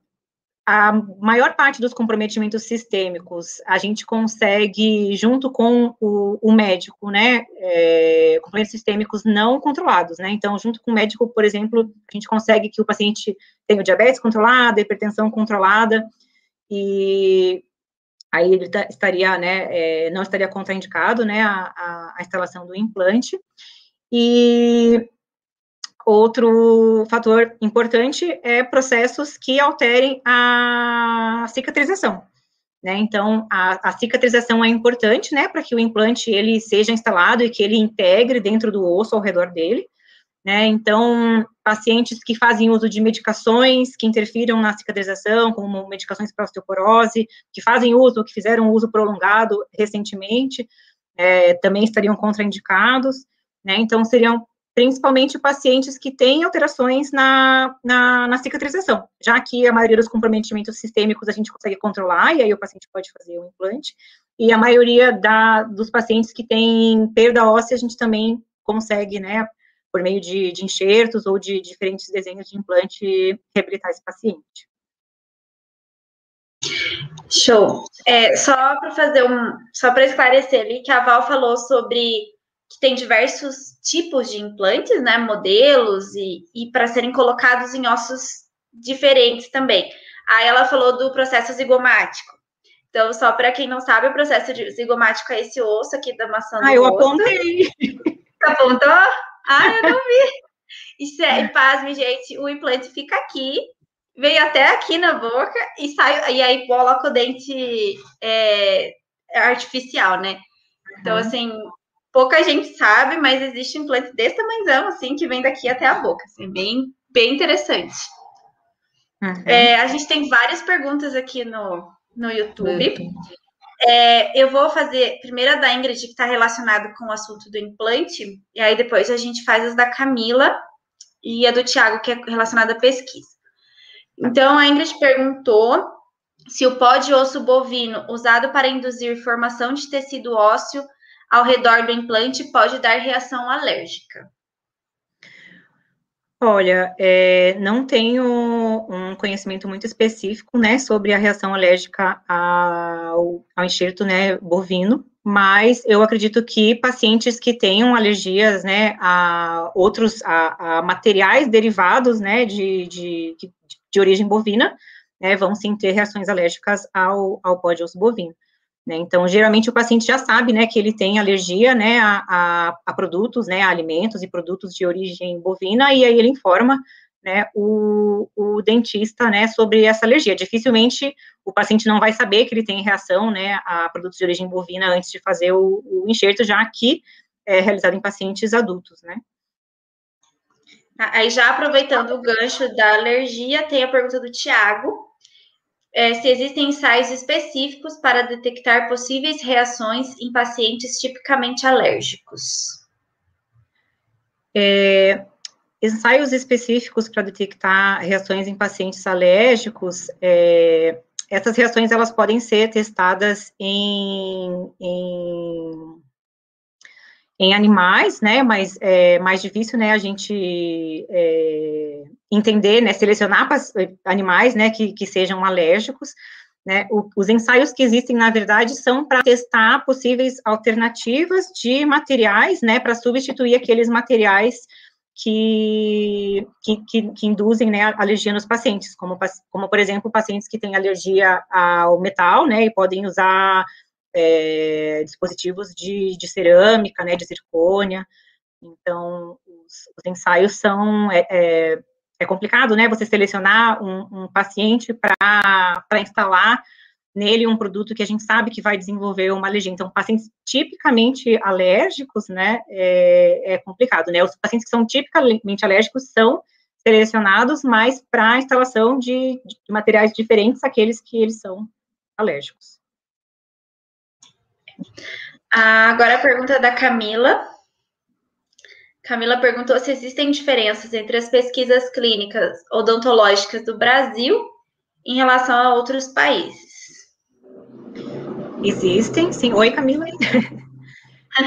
a maior parte dos comprometimentos sistêmicos a gente consegue, junto com o, o médico, né, é, comprometimentos sistêmicos não controlados, né, então, junto com o médico, por exemplo, a gente consegue que o paciente tenha o diabetes controlado, hipertensão controlada, e aí ele tá, estaria, né, é, não estaria contraindicado, né, a, a, instalação do implante, e Outro fator importante é processos que alterem a cicatrização. Né? Então, a, a, cicatrização é importante, né, para que o implante ele seja instalado e que ele integre dentro do osso ao redor dele. Né? Então, pacientes que fazem uso de medicações que interfiram na cicatrização, como medicações para osteoporose, que fazem uso, que fizeram uso prolongado recentemente, é, também estariam contraindicados. Né? Então, seriam principalmente pacientes que têm alterações na, na, na, cicatrização, já que a maioria dos comprometimentos sistêmicos a gente consegue controlar, e aí o paciente pode fazer o implante, e a maioria da, dos pacientes que têm perda óssea, a gente também consegue, né, por meio de, de enxertos ou de diferentes desenhos de implante, reabilitar esse paciente. Show. É, só para fazer um, só para esclarecer ali que a Val falou sobre que tem diversos tipos de implantes, né, modelos, e, e para serem colocados em ossos diferentes também. Aí ela falou do processo zigomático. Então, só para quem não sabe, o processo zigomático é esse osso aqui da maçã do Ah, eu osso. apontei. Apontou? Ah, eu não vi. Isso é, pasme, gente, o implante fica aqui, veio até aqui na boca e sai, e aí coloca o dente é, artificial, né? Então, uhum. assim, pouca gente sabe, mas existe um implante desse tamanhozão, assim, que vem daqui até a boca. Assim, bem, bem interessante. Uhum. É, a gente tem várias perguntas aqui no, no YouTube. Uhum. É, eu vou fazer primeiro a da Ingrid, que está relacionada com o assunto do implante, e aí depois a gente faz as da Camila e a do Tiago, que é relacionada à pesquisa. Então, a Ingrid perguntou se o pó de osso bovino usado para induzir formação de tecido ósseo ao redor do implante pode dar reação alérgica? Olha, é, não tenho um conhecimento muito específico, né, sobre a reação alérgica ao, ao enxerto, né, bovino, mas eu acredito que pacientes que tenham alergias, né, a outros, a, a materiais derivados, né, de, de, de origem bovina, né, vão sim ter reações alérgicas ao, ao pó de osso bovino. Né? Então, geralmente o paciente já sabe, né, que ele tem alergia, né, a, a, a, produtos, né, a alimentos e produtos de origem bovina, e aí ele informa, né, o, o dentista, né, sobre essa alergia. Dificilmente o paciente não vai saber que ele tem reação, né, a produtos de origem bovina antes de fazer o, o enxerto, já que é realizado em pacientes adultos, né. Aí, já aproveitando o gancho da alergia, tem a pergunta do Tiago, é, se existem ensaios específicos para detectar possíveis reações em pacientes tipicamente alérgicos. É, ensaios específicos para detectar reações em pacientes alérgicos, é, essas reações elas podem ser testadas em, em em animais, né, mas é mais difícil, né, a gente é, entender, né, selecionar animais, né, que, que sejam alérgicos, né, o, os ensaios que existem, na verdade, são para testar possíveis alternativas de materiais, né, para substituir aqueles materiais que, que, que, que, induzem, né, alergia nos pacientes, como, como, por exemplo, pacientes que têm alergia ao metal, né, e podem usar é, dispositivos de, de, cerâmica, né, de zircônia. Então, os, os ensaios são é, é, é, complicado, né? Você selecionar um, um paciente para instalar nele um produto que a gente sabe que vai desenvolver uma alergia. Então, pacientes tipicamente alérgicos, né, é, é complicado, né? Os pacientes que são tipicamente alérgicos são selecionados, mas para instalação de, de materiais diferentes daqueles que eles são alérgicos. Ah, agora a pergunta da Camila. Camila perguntou se existem diferenças entre as pesquisas clínicas odontológicas do Brasil em relação a outros países. Existem, sim. Oi, Camila.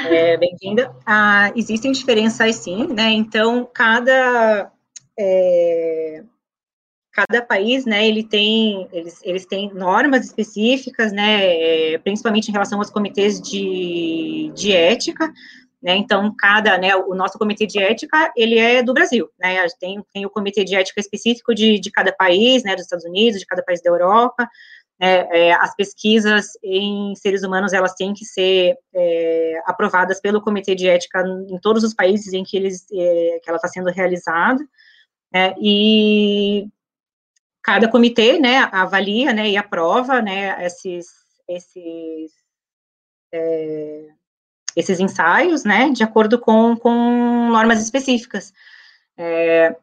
É, Bem-vinda. Ah, existem diferenças, sim, né? Então, cada é, cada país, né, ele tem, eles, eles têm normas específicas, né, é, principalmente em relação aos comitês de, de ética, né, então cada, né, o nosso comitê de ética, ele é do Brasil, né, tem, tem o comitê de ética específico de, de cada país, né, dos Estados Unidos, de cada país da Europa, é, é, as pesquisas em seres humanos, elas têm que ser é, aprovadas pelo comitê de ética em todos os países em que, eles, é, que ela está sendo realizada, né, e cada comitê, né, avalia, né, e aprova, né, esses, esses, é, esses ensaios, né, de acordo com, com normas específicas. É,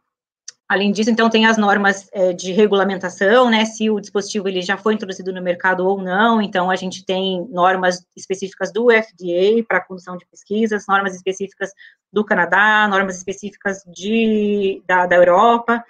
além disso, então, tem as normas é, de regulamentação, né, se o dispositivo ele já foi introduzido no mercado ou não, então a gente tem normas específicas do FDA para condução de pesquisas, normas específicas do Canadá, normas específicas de, da, da Europa,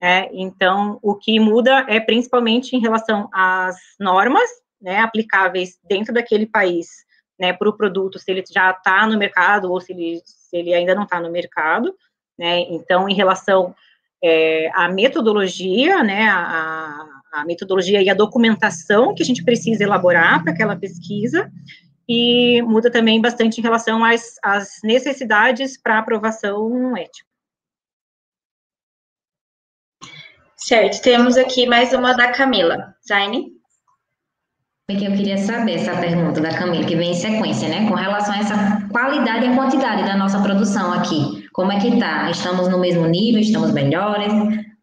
é, então, o que muda é principalmente em relação às normas né, aplicáveis dentro daquele país né, para o produto, se ele já está no mercado ou se ele, se ele ainda não está no mercado. Né, então, em relação é, à metodologia, né, a, a metodologia e a documentação que a gente precisa elaborar para aquela pesquisa, e muda também bastante em relação às, às necessidades para aprovação ética. Certo, temos aqui mais uma da Camila. Zaine? Que eu queria saber essa pergunta da Camila, que vem em sequência, né? Com relação a essa qualidade e quantidade da nossa produção aqui. Como é que está? Estamos no mesmo nível? Estamos melhores?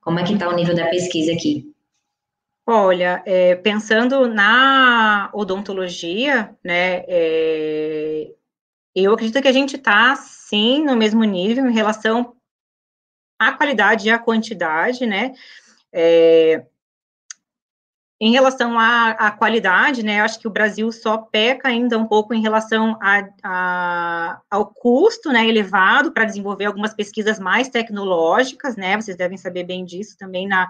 Como é que está o nível da pesquisa aqui? Olha, é, pensando na odontologia, né, é, eu acredito que a gente está, sim, no mesmo nível em relação à qualidade e à quantidade, né, é, em relação à, à, qualidade, né, acho que o Brasil só peca ainda um pouco em relação a, a, ao custo, né, elevado para desenvolver algumas pesquisas mais tecnológicas, né, vocês devem saber bem disso também na,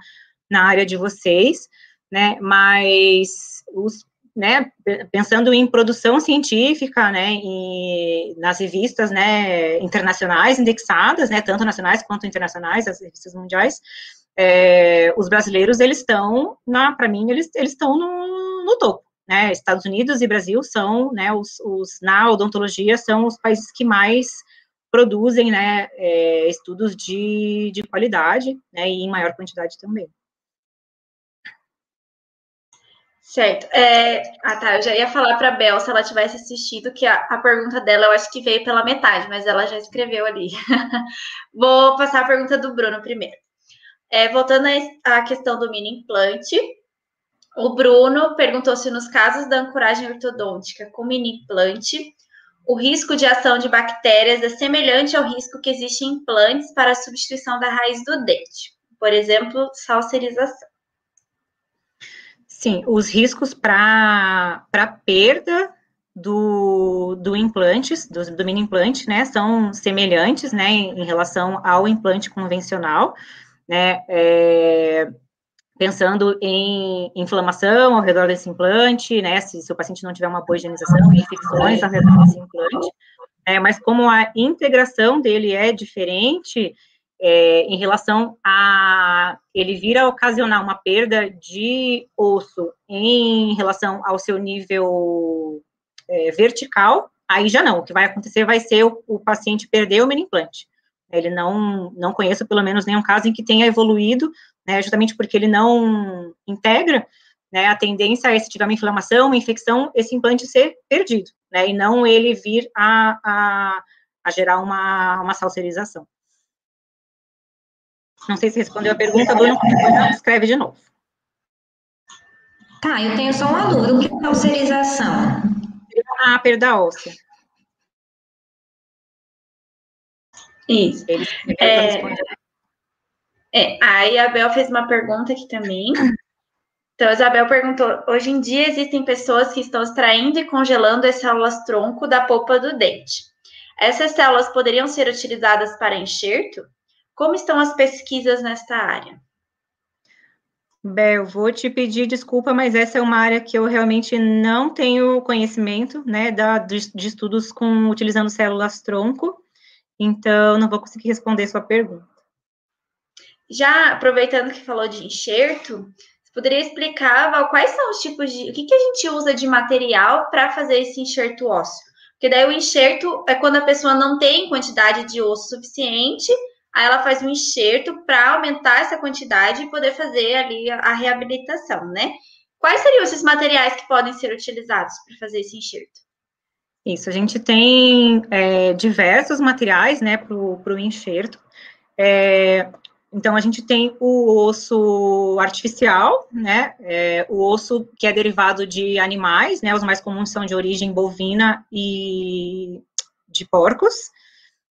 na área de vocês, né, mas os, né, pensando em produção científica, né, e nas revistas, né, internacionais indexadas, né, tanto nacionais quanto internacionais, as revistas mundiais, é, os brasileiros, eles estão, para mim, eles estão no, no, topo, né, Estados Unidos e Brasil são, né, os, os, na odontologia, são os países que mais produzem, né, é, estudos de, de qualidade, né, e em maior quantidade também. Certo. É... Ah, tá. Eu já ia falar para a Bel, se ela tivesse assistido, que a, a, pergunta dela eu acho que veio pela metade, mas ela já escreveu ali. Vou passar a pergunta do Bruno primeiro. É, voltando à questão do mini implante, o Bruno perguntou se nos casos da ancoragem ortodôntica com mini implante, o risco de ação de bactérias é semelhante ao risco que existe em implantes para a substituição da raiz do dente, por exemplo, salserização. Sim, os riscos para perda do, do implantes, do, do mini implante, né, são semelhantes, né, em relação ao implante convencional, né, é, pensando em inflamação ao redor desse implante, né, se, se o paciente não tiver uma boa higienização, infecções ao redor desse implante, é, mas como a integração dele é diferente, é, em relação a ele vir a ocasionar uma perda de osso em relação ao seu nível é, vertical, aí já não. O que vai acontecer vai ser o, o paciente perder o mini implante. Ele não, não conheço pelo menos nenhum caso em que tenha evoluído, né, justamente porque ele não integra, né, a tendência é, se tiver uma inflamação, uma infecção, esse implante ser perdido, né, e não ele vir a, a, a gerar uma, uma salserização. Não sei se respondeu a pergunta, Bruno, escreve de novo. Tá, eu tenho só uma dúvida. O que é ulcerização? A perda óssea. Isso. É, é, a Isabel fez uma pergunta aqui também. Então, a Isabel perguntou: hoje em dia existem pessoas que estão extraindo e congelando as células tronco da polpa do dente. essas células poderiam ser utilizadas para enxerto? Como estão as pesquisas nesta área? Bel, eu vou te pedir desculpa, mas essa é uma área que eu realmente não tenho conhecimento, né, da, de, de estudos com utilizando células tronco, então não vou conseguir responder sua pergunta. Já aproveitando que falou de enxerto, você poderia explicar, Val, quais são os tipos de. O que, que a gente usa de material para fazer esse enxerto ósseo? Porque daí o enxerto é quando a pessoa não tem quantidade de osso suficiente Aí ela faz um enxerto para aumentar essa quantidade e poder fazer ali a reabilitação, né? Quais seriam esses materiais que podem ser utilizados para fazer esse enxerto? Isso, a gente tem é, diversos materiais, né, para o enxerto. É, então, a gente tem o osso artificial, né, é, o osso que é derivado de animais, né, os mais comuns são de origem bovina e de porcos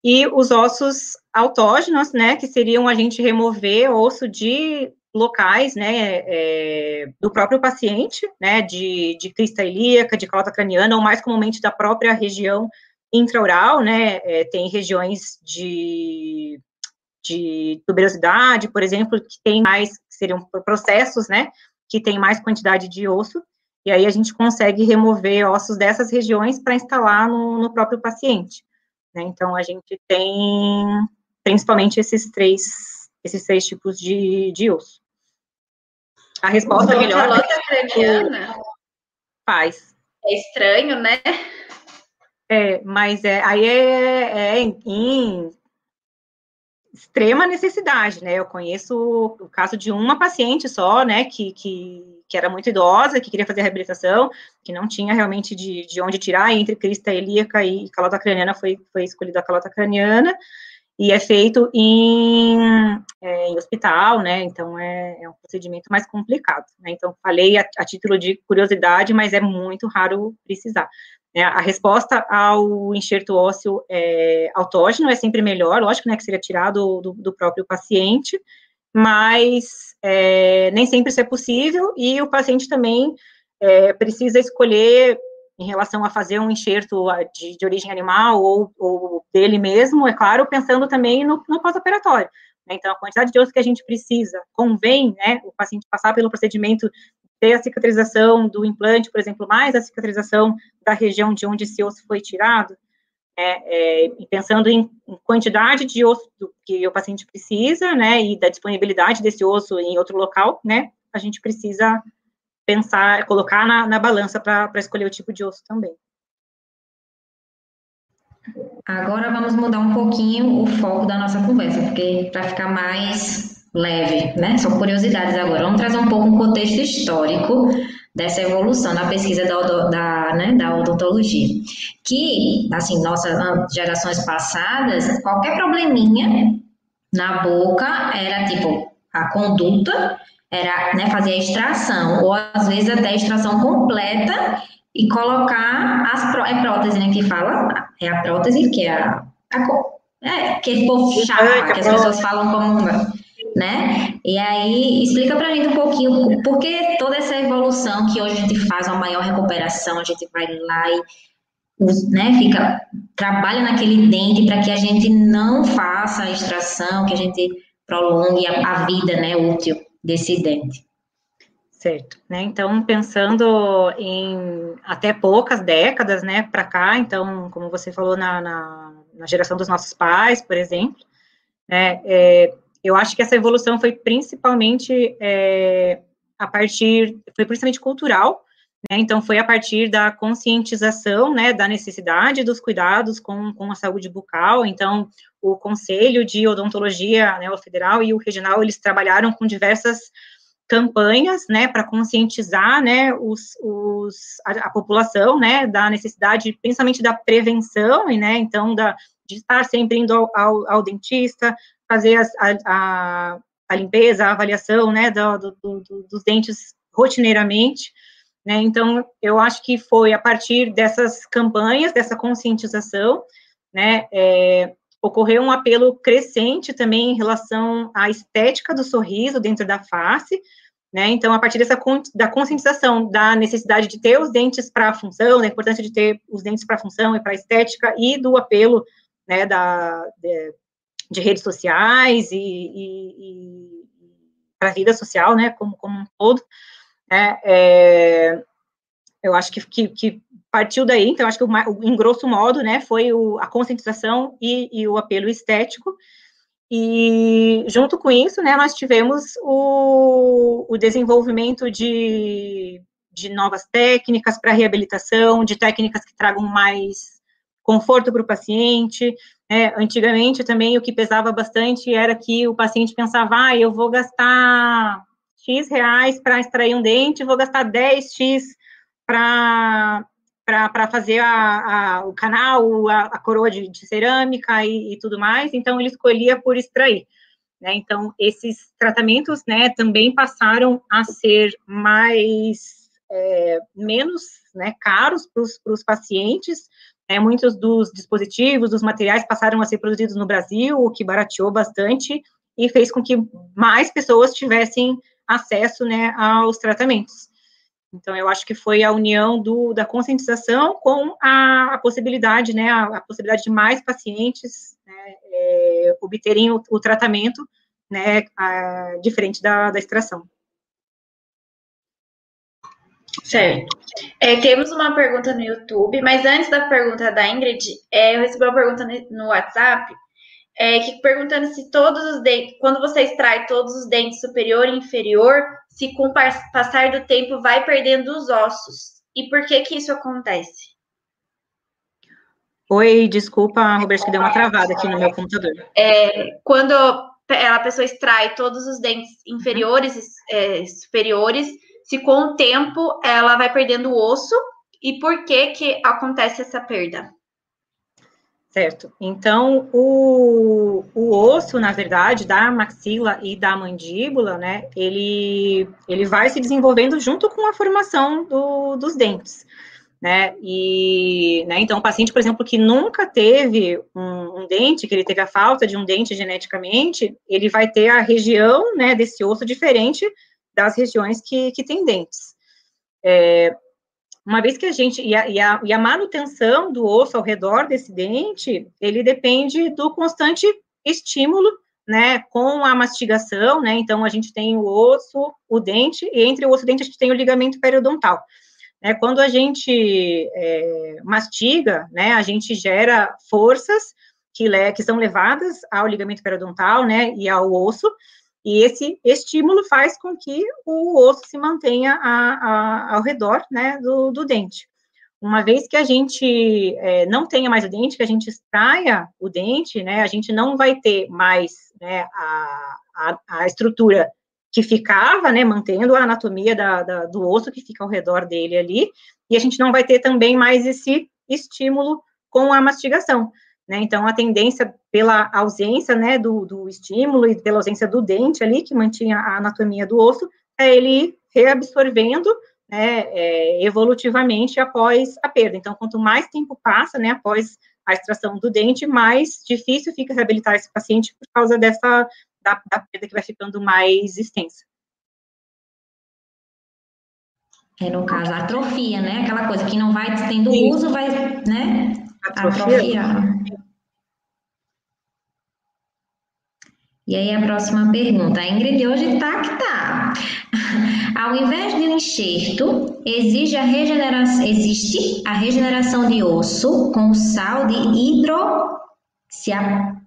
e os ossos autógenos, né, que seriam a gente remover osso de locais, né, é, do próprio paciente, né, de, de crista ilíaca, de calota craniana, ou mais comumente da própria região intraoral, né, é, tem regiões de, de tuberosidade, por exemplo, que tem mais, seriam processos, né, que tem mais quantidade de osso, e aí a gente consegue remover ossos dessas regiões para instalar no, no próprio paciente. Né? Então, a gente tem principalmente esses três, esses três tipos de, de osso. A resposta então, melhor... A craniana faz. É estranho, né? É, mas é, aí é, é em, em, extrema necessidade, né? Eu conheço o caso de uma paciente só, né, que, que que era muito idosa, que queria fazer reabilitação, que não tinha realmente de, de onde tirar, entre crista ilíaca e calota craniana foi, foi escolhida a calota craniana, e é feito em, é, em hospital, né, então é, é, um procedimento mais complicado, né, então falei a, a, título de curiosidade, mas é muito raro precisar. É, a resposta ao enxerto ósseo é, autógeno é sempre melhor, lógico, né, que seria tirado do, do próprio paciente, mas é, nem sempre isso é possível, e o paciente também é, precisa escolher em relação a fazer um enxerto de, de origem animal ou, ou, dele mesmo, é claro, pensando também no, no pós-operatório. Né? Então, a quantidade de osso que a gente precisa, convém, né, o paciente passar pelo procedimento, ter a cicatrização do implante, por exemplo, mais a cicatrização da região de onde esse osso foi tirado, é, é, pensando em, quantidade de osso que o paciente precisa, né, e da disponibilidade desse osso em outro local, né, a gente precisa pensar, colocar na, na balança para escolher o tipo de osso também. Agora vamos mudar um pouquinho o foco da nossa conversa, porque para ficar mais leve, né? São curiosidades agora. Vamos trazer um pouco um contexto histórico dessa evolução na pesquisa da, da, né, da odontologia. Que, assim, nossas gerações passadas, qualquer probleminha na boca era tipo a conduta, era né, fazer a extração, ou às vezes até a extração completa e colocar as pró é prótese, né, que fala, é a prótese, que é a, a é, que é povo chapa, que as pessoas falam como né? E aí, explica pra gente um pouquinho por que toda essa evolução que hoje a gente faz uma maior recuperação, a gente vai lá e né, fica, trabalha naquele dente para que a gente não faça a extração, que a gente prolongue a, a vida, né, útil desse dente. Certo, né? Então, pensando em até poucas décadas, né, para cá, então, como você falou na, na, na, geração dos nossos pais, por exemplo, né, é, eu acho que essa evolução foi principalmente é, a partir, foi principalmente cultural, né, então foi a partir da conscientização, né, da necessidade dos cuidados com, com a saúde bucal, então o Conselho de Odontologia, né, o federal e o regional, eles trabalharam com diversas campanhas, né, para conscientizar, né, os, os a, a, população, né, da necessidade, principalmente da prevenção, né, então, da, de estar sempre indo ao, ao, ao dentista, fazer a, a, a, limpeza, a avaliação, né, do, do, do, dos dentes rotineiramente, né, então, eu acho que foi a partir dessas campanhas, dessa conscientização, né, é, ocorreu um apelo crescente também em relação à estética do sorriso dentro da face, Né? Então, a partir dessa da conscientização da necessidade de ter os dentes para a função, da importância de ter os dentes para a função e para a estética, e do apelo né, da, de, de redes sociais e, e, e para a vida social, né, como, como um todo, né, é, eu acho que, que, que, partiu daí, então, acho que, o, em grosso modo, né, foi o, a conscientização e, e o apelo estético, e junto com isso, né, nós tivemos o, o desenvolvimento de, de novas técnicas para reabilitação, de técnicas que tragam mais conforto para o paciente. Né? Antigamente também o que pesava bastante era que o paciente pensava, ah, eu vou gastar X reais para extrair um dente, vou gastar 10X para para fazer a, a, o canal, a, a coroa de, de cerâmica e, e, tudo mais, então ele escolhia por extrair. Né? Então, esses tratamentos né, também passaram a ser mais, é, menos né, caros para os pacientes, é, muitos dos dispositivos, dos materiais passaram a ser produzidos no Brasil, o que barateou bastante e fez com que mais pessoas tivessem acesso né, aos tratamentos. Então, eu acho que foi a união do, da conscientização com a, a possibilidade, né, a, a, possibilidade de mais pacientes né, é, obterem o, o, tratamento, né, a, diferente da, da extração. Certo. É, temos uma pergunta no YouTube, mas antes da pergunta da Ingrid, é, eu recebi uma pergunta no WhatsApp, é, que perguntando se todos os dentes, quando você extrai todos os dentes superior e inferior, se com o passar do tempo vai perdendo os ossos. E por que que isso acontece? Oi, desculpa, Roberto, que deu uma travada aqui no meu computador. É, quando a pessoa extrai todos os dentes inferiores e é, superiores, se com o tempo ela vai perdendo o osso e por que que acontece essa perda? Certo. Então, o, o osso, na verdade, da maxila e da mandíbula, né, ele, ele vai se desenvolvendo junto com a formação do, dos dentes, né, e, né, então, o paciente, por exemplo, que nunca teve um, um, dente, que ele teve a falta de um dente geneticamente, ele vai ter a região, né, desse osso diferente das regiões que, que tem dentes. É, uma vez que a gente, e a, e, a, e a manutenção do osso ao redor desse dente, ele depende do constante estímulo, né, com a mastigação, né, então a gente tem o osso, o dente, e entre o osso e o dente a gente tem o ligamento periodontal. Né, quando a gente é, mastiga, né, a gente gera forças que, que são levadas ao ligamento periodontal, né, e ao osso, e esse estímulo faz com que o osso se mantenha a, a, ao redor né, do, do, dente. Uma vez que a gente é, não tenha mais o dente, que a gente extraia o dente, né, a gente não vai ter mais né, a, a, estrutura que ficava, né, mantendo a anatomia da, da, do osso que fica ao redor dele ali, e a gente não vai ter também mais esse estímulo com a mastigação. Né? Então, a tendência pela ausência né, do, do, estímulo e pela ausência do dente ali, que mantinha a anatomia do osso, é ele reabsorvendo né, é, evolutivamente após a perda. Então, quanto mais tempo passa né, após a extração do dente, mais difícil fica reabilitar esse paciente por causa dessa da, da perda que vai ficando mais extensa. É, no caso, atrofia, né? Aquela coisa que não vai tendo uso, vai, né? Atrofia. E aí a próxima pergunta. A Ingrid hoje tá que tá. Ao invés de um enxerto, exige a regeneração, existe a regeneração de osso com sal de hidro,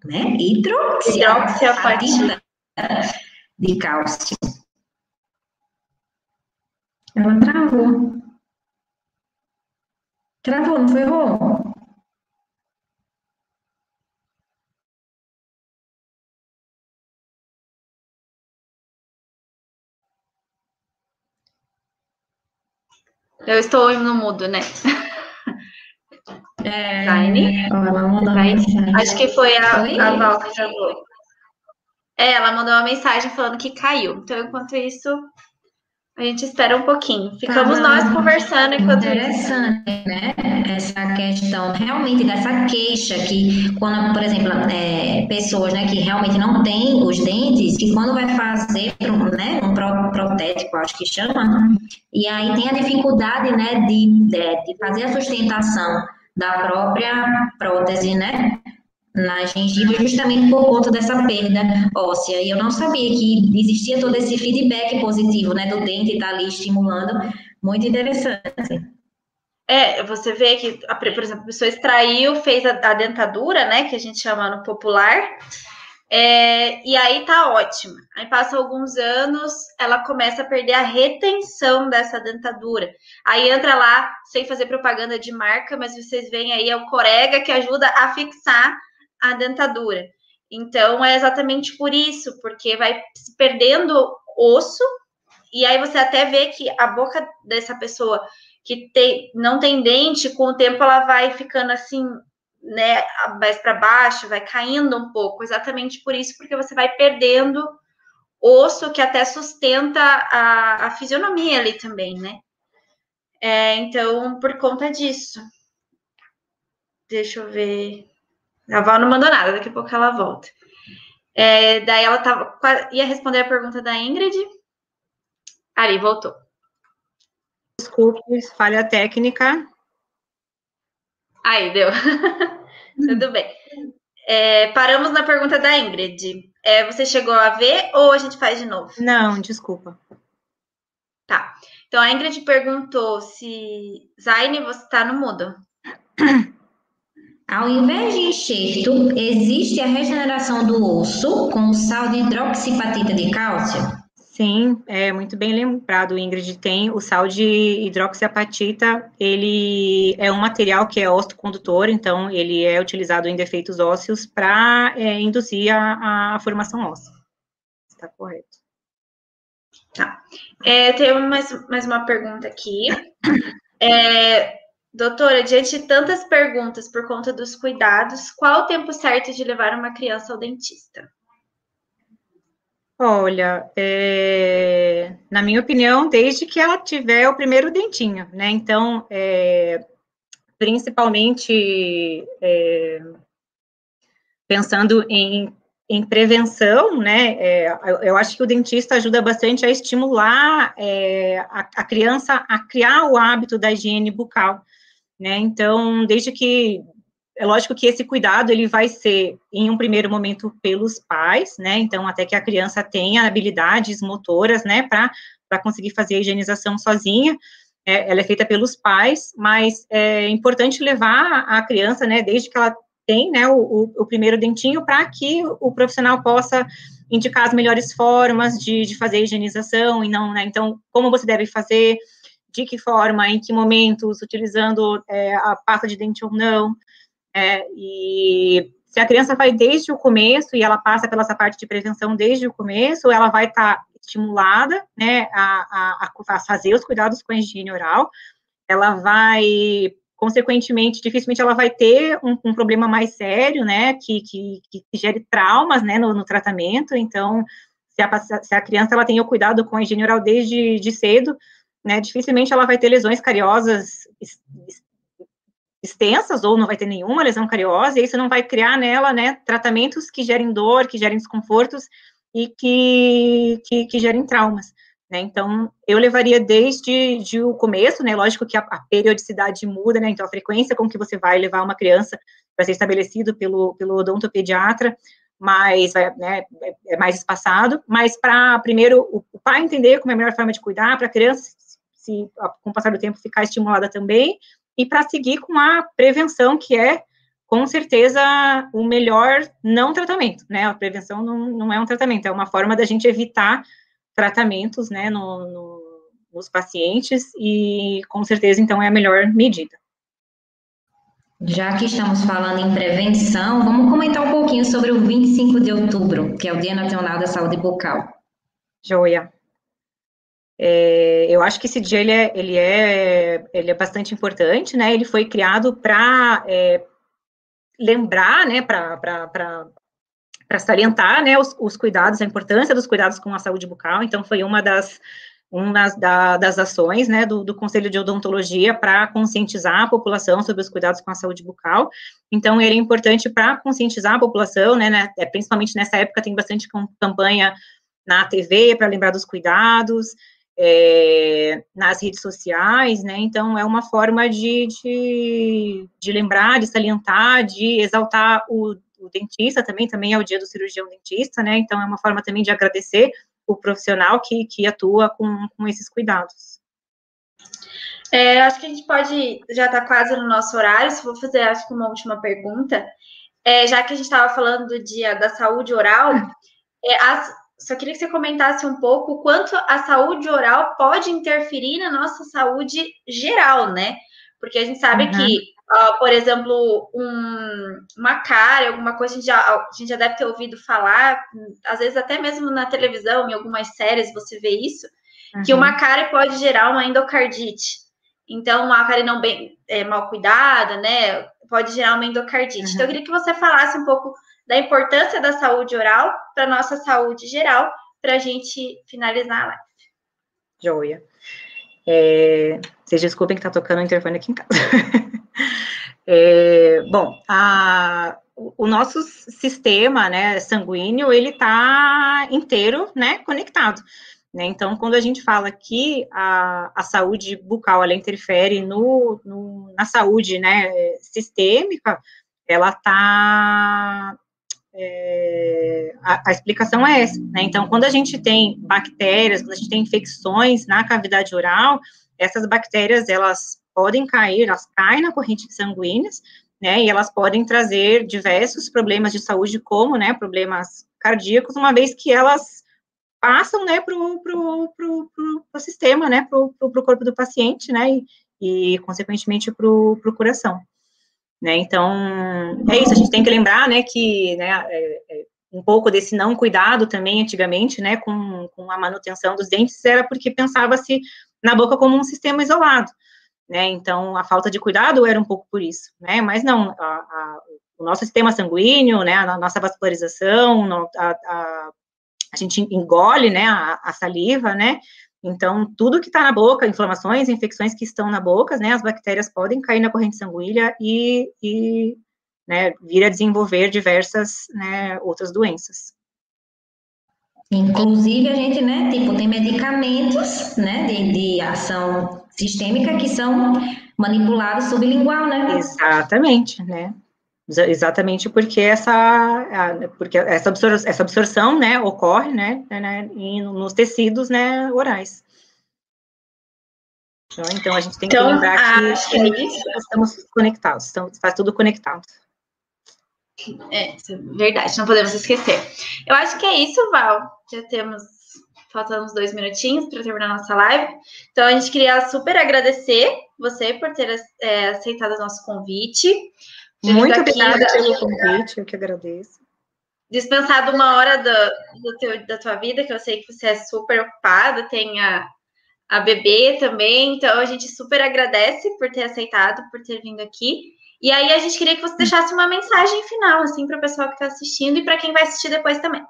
né? hidroxiapatita de cálcio. Ela travou. Travou, não foi, Rô? Eu estou no mudo, né? É, ela mandou mensagem. Acho que foi a, a Val que jogou. É, ela mandou uma mensagem falando que caiu. Então, enquanto isso, a gente espera um pouquinho. Ficamos tá, nós conversando enquanto Interessante, né? Essa questão realmente dessa queixa que, quando, por exemplo, é, pessoas né, que realmente não têm os dentes, que quando vai fazer né, um protético, acho que chama, e aí tem a dificuldade né, de, de, de fazer a sustentação da própria prótese, né? Na gengiva justamente por conta dessa perda óssea. E eu não sabia que existia todo esse feedback positivo, né, do dente estar tá ali estimulando. Muito interessante. É, você vê que, por exemplo, a pessoa extraiu, fez a, a dentadura, né, que a gente chama no popular, é, e aí tá ótima. Aí passa alguns anos, ela começa a perder a retenção dessa dentadura. Aí entra lá, sem fazer propaganda de marca, mas vocês veem aí, é o Corega que ajuda a fixar a dentadura. Então, é exatamente por isso, porque vai se perdendo osso, e aí você até vê que a boca dessa pessoa que tem, não tem dente, com o tempo ela vai ficando assim, né, mais para baixo, vai caindo um pouco, exatamente por isso, porque você vai perdendo osso que até sustenta a, a fisionomia ali também, né? É, então, por conta disso. Deixa eu ver. A Val não mandou nada, daqui a pouco ela volta. É, daí ela tava, ia responder a pergunta da Ingrid. Ali, voltou. Desculpe, falha técnica. Aí, deu. Tudo bem. É, paramos na pergunta da Ingrid. É, você chegou a ver ou a gente faz de novo? Não, desculpa. Tá. Então a Ingrid perguntou se Zaine, você está no mudo. Ao invés de enxerto, existe a regeneração do osso com sal de hidroxipatita de cálcio? Sim, é muito bem lembrado, Ingrid. Tem o sal de hidroxiapatita, ele é um material que é osteocondutor, então ele é utilizado em defeitos ósseos para é, induzir a, a, formação óssea. Está correto. Tá. É, tem mais, mais uma pergunta aqui. É, Doutora, diante de tantas perguntas por conta dos cuidados, qual o tempo certo de levar uma criança ao dentista? Olha, é, na minha opinião, desde que ela tiver o primeiro dentinho, né? Então, é, principalmente é, pensando em, em prevenção, né? É, eu acho que o dentista ajuda bastante a estimular é, a, a criança a criar o hábito da higiene bucal né? Então, desde que é lógico que esse cuidado ele vai ser em um primeiro momento pelos pais, né? Então, até que a criança tenha habilidades motoras, né, para conseguir fazer a higienização sozinha. É, ela é feita pelos pais, mas é importante levar a criança, né, desde que ela tem, né, o, o, primeiro dentinho, para que o profissional possa indicar as melhores formas de, de fazer a higienização e não, né, então, como você deve fazer, de que forma, em que momentos, utilizando é, a pasta de dente ou não. É, e se a criança vai desde o começo e ela passa pela essa parte de prevenção desde o começo, ela vai estar tá estimulada, né, a, a, a, fazer os cuidados com a higiene oral, ela vai, consequentemente, dificilmente ela vai ter um, um problema mais sério, né, que, que, que gere traumas, né, no, no tratamento, então, se a, se a criança, ela tem o cuidado com a higiene oral desde de cedo, né, dificilmente ela vai ter lesões cariosas extensas ou não vai ter nenhuma lesão cariosa, e isso não vai criar nela, né, tratamentos que gerem dor, que gerem desconfortos e que, que, que gerem traumas. Né? Então, eu levaria desde de o começo, né? Lógico que a, a, periodicidade muda, né? Então, a frequência com que você vai levar uma criança vai ser estabelecido pelo, pelo odontopediatra, mas né, é, é mais espaçado. Mas para primeiro o, o pai entender como é a melhor forma de cuidar, para a criança se, com o passar do tempo, ficar estimulada também, e para seguir com a prevenção, que é, com certeza, o melhor não tratamento, né? A prevenção não, não é um tratamento, é uma forma da gente evitar tratamentos, né, no, no, nos pacientes, e com certeza, então, é a melhor medida. Já que estamos falando em prevenção, vamos comentar um pouquinho sobre o 25 de outubro, que é o Dia Nacional da Saúde Bucal. Joia. É, eu acho que esse dia ele é, ele é, ele é bastante importante, né? Ele foi criado para é, lembrar, né? Para salientar, né? Os, os, cuidados, a importância dos cuidados com a saúde bucal. Então, foi uma das uma da, das ações, né, do, do Conselho de Odontologia para conscientizar a população sobre os cuidados com a saúde bucal. Então, ele é importante para conscientizar a população, né, né, é, principalmente nessa época tem bastante campanha na TV para lembrar dos cuidados, é, nas redes sociais, né? Então é uma forma de, de, de lembrar, de salientar, de exaltar o, o, dentista também, também é o dia do cirurgião dentista, né? Então é uma forma também de agradecer o profissional que, que atua com, com esses cuidados. É, acho que a gente pode, já está quase no nosso horário, se vou fazer, acho que uma última pergunta. É, já que a gente estava falando do dia da saúde oral, é, as, só queria que você comentasse um pouco o quanto a saúde oral pode interferir na nossa saúde geral, né? Porque a gente sabe uhum. que, uh, por exemplo, um, uma cara, alguma coisa, a gente, já, a gente já deve ter ouvido falar, às vezes até mesmo na televisão, em algumas séries você vê isso, uhum. que uma cara pode gerar uma endocardite. Então, uma cárie não bem é, mal cuidada, né, pode gerar uma endocardite. Uhum. Então, eu queria que você falasse um pouco da importância da saúde oral para nossa saúde geral, para a gente finalizar a live. Joia. É, vocês desculpem que está tocando o interfone aqui em casa. é, bom, a, o nosso sistema né, sanguíneo, ele está inteiro né, conectado. Né? Então, quando a gente fala que a, a saúde bucal, ela interfere no, no na saúde né, sistêmica, ela está é, a, a, explicação é essa, né? Então, quando a gente tem bactérias, quando a gente tem infecções na cavidade oral, essas bactérias, elas podem cair, elas caem na corrente sanguínea, né? E elas podem trazer diversos problemas de saúde, como, né, problemas cardíacos, uma vez que elas passam, né, para o sistema, né, para o corpo do paciente, né, e, e consequentemente para o coração. Né? Então, é isso, a gente tem que lembrar, né, que né, é, é, um pouco desse não cuidado também, antigamente, né, com, com a manutenção dos dentes, era porque pensava-se na boca como um sistema isolado, né, então a falta de cuidado era um pouco por isso, né, mas não, a, a, o nosso sistema sanguíneo, né, a nossa vascularização, a, a, gente engole, né, a saliva, né, então, tudo que está na boca, inflamações, infecções que estão na boca, né, as bactérias podem cair na corrente sanguínea e, e né, vir a desenvolver diversas né, outras doenças. Inclusive, a gente, né, tipo, tem medicamentos, né, de, de ação sistêmica que são manipulados sublingual, né? Exatamente, né? Exatamente porque essa, porque essa, absor essa absorção, né, ocorre, né, né, nos tecidos, né, orais. Então, então a gente tem então, que lembrar que, que é estamos conectados, estamos, está tudo conectado. É, é, verdade, não podemos esquecer. Eu acho que é isso, Val. Já temos, faltando uns dois minutinhos para terminar nossa live. Então, a gente queria super agradecer você por ter é, aceitado o nosso convite. Muito obrigada pelo convite, eu que agradeço. Dispensado uma hora do, do teu, da tua vida, que eu sei que você é super ocupada, tem a, a bebê também, então a gente super agradece por ter aceitado, por ter vindo aqui. E aí a gente queria que você deixasse uma mensagem final, assim, para o pessoal que está assistindo e para quem vai assistir depois também.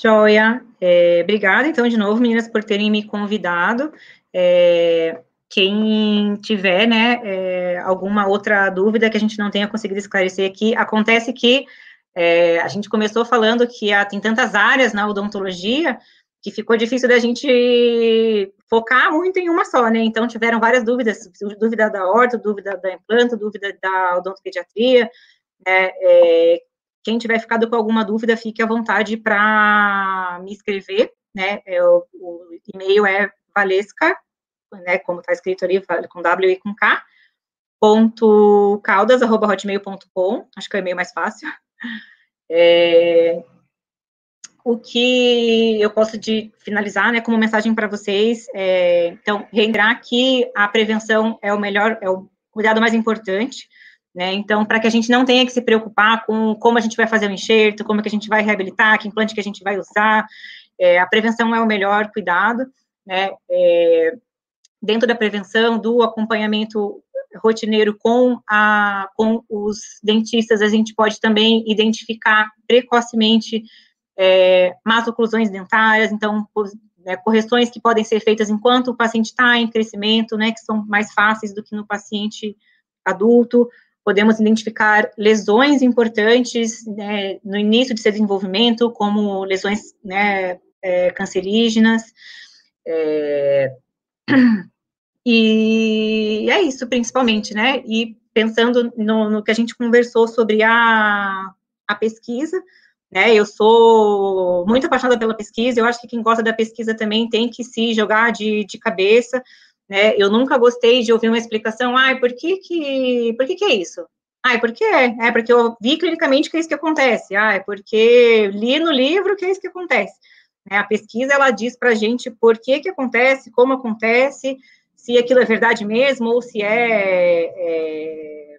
Joia, é, obrigada então de novo, meninas, por terem me convidado. É, quem tiver, né, é, alguma outra dúvida que a gente não tenha conseguido esclarecer aqui, acontece que é, a gente começou falando que há, tem tantas áreas na odontologia que ficou difícil da gente focar muito em uma só, né? Então tiveram várias dúvidas, dúvida da orto, dúvida da implanto, dúvida da odontopediatria, né? É, quem tiver ficado com alguma dúvida, fique à vontade para me escrever, né? É, o, o e-mail é valesca né, como está escrito ali, com W e com K, ponto caldas, arroba hotmail.com, acho que é o e-mail mais fácil. É, o que eu posso de finalizar, né, como mensagem para vocês, é, então, lembrar que a prevenção é o melhor, é o cuidado mais importante, né, então, para que a gente não tenha que se preocupar com como a gente vai fazer o enxerto, como é que a gente vai reabilitar, que implante que a gente vai usar, é, a prevenção é o melhor cuidado, né, é, dentro da prevenção, do acompanhamento rotineiro com, a, com os dentistas, a gente pode também identificar precocemente é, más oclusões dentárias, então, né, correções que podem ser feitas enquanto o paciente está em crescimento, né, que são mais fáceis do que no paciente adulto. Podemos identificar lesões importantes né, no início de seu desenvolvimento, como lesões né, é, cancerígenas. É, e é isso, principalmente, né? E pensando no, no que a gente conversou sobre a, a pesquisa, né? Eu sou muito apaixonada pela pesquisa, eu acho que quem gosta da pesquisa também tem que se jogar de, de cabeça, né? Eu nunca gostei de ouvir uma explicação, ai, por que que, por que que é isso? Ah, é porque é, é porque eu vi clinicamente que é isso que acontece. Ah, é porque li no livro que é isso que acontece. Né? A pesquisa, ela diz para a gente por que que acontece, como acontece, se aquilo é verdade mesmo, ou se é, é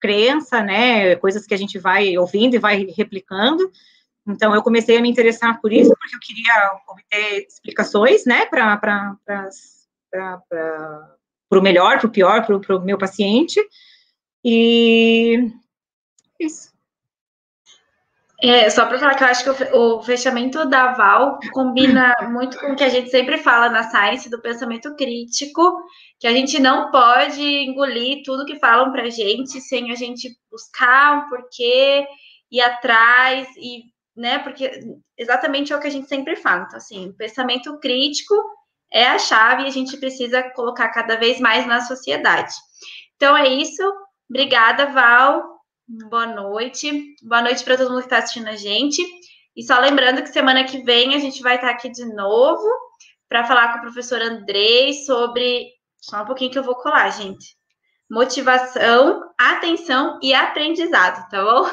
crença, né, coisas que a gente vai ouvindo e vai replicando, então, eu comecei a me interessar por isso, porque eu queria obter explicações, né, para o melhor, para o pior, para o meu paciente, e isso. É, só para falar que eu acho que o, fechamento da Val combina muito com o que a gente sempre fala na Science do pensamento crítico, que a gente não pode engolir tudo que falam para a gente sem a gente buscar um porquê, ir atrás e né? Porque exatamente é o que a gente sempre fala. Então, assim, o pensamento crítico é a chave e a gente precisa colocar cada vez mais na sociedade. Então é isso. Obrigada, Val. Boa noite. Boa noite para todo mundo que está assistindo a gente. E só lembrando que semana que vem a gente vai estar aqui de novo para falar com o professor Andrei sobre. Só um pouquinho que eu vou colar, gente. Motivação, atenção e aprendizado, tá bom?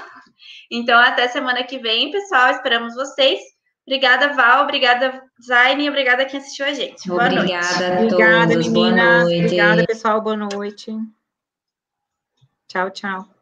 Então, até semana que vem, pessoal. Esperamos vocês. Obrigada, Val. Obrigada, Zaine. Obrigada quem assistiu a gente. Boa obrigada noite. A todos. Obrigada, meninas. Boa noite. Obrigada, pessoal. Boa noite. Tchau, tchau.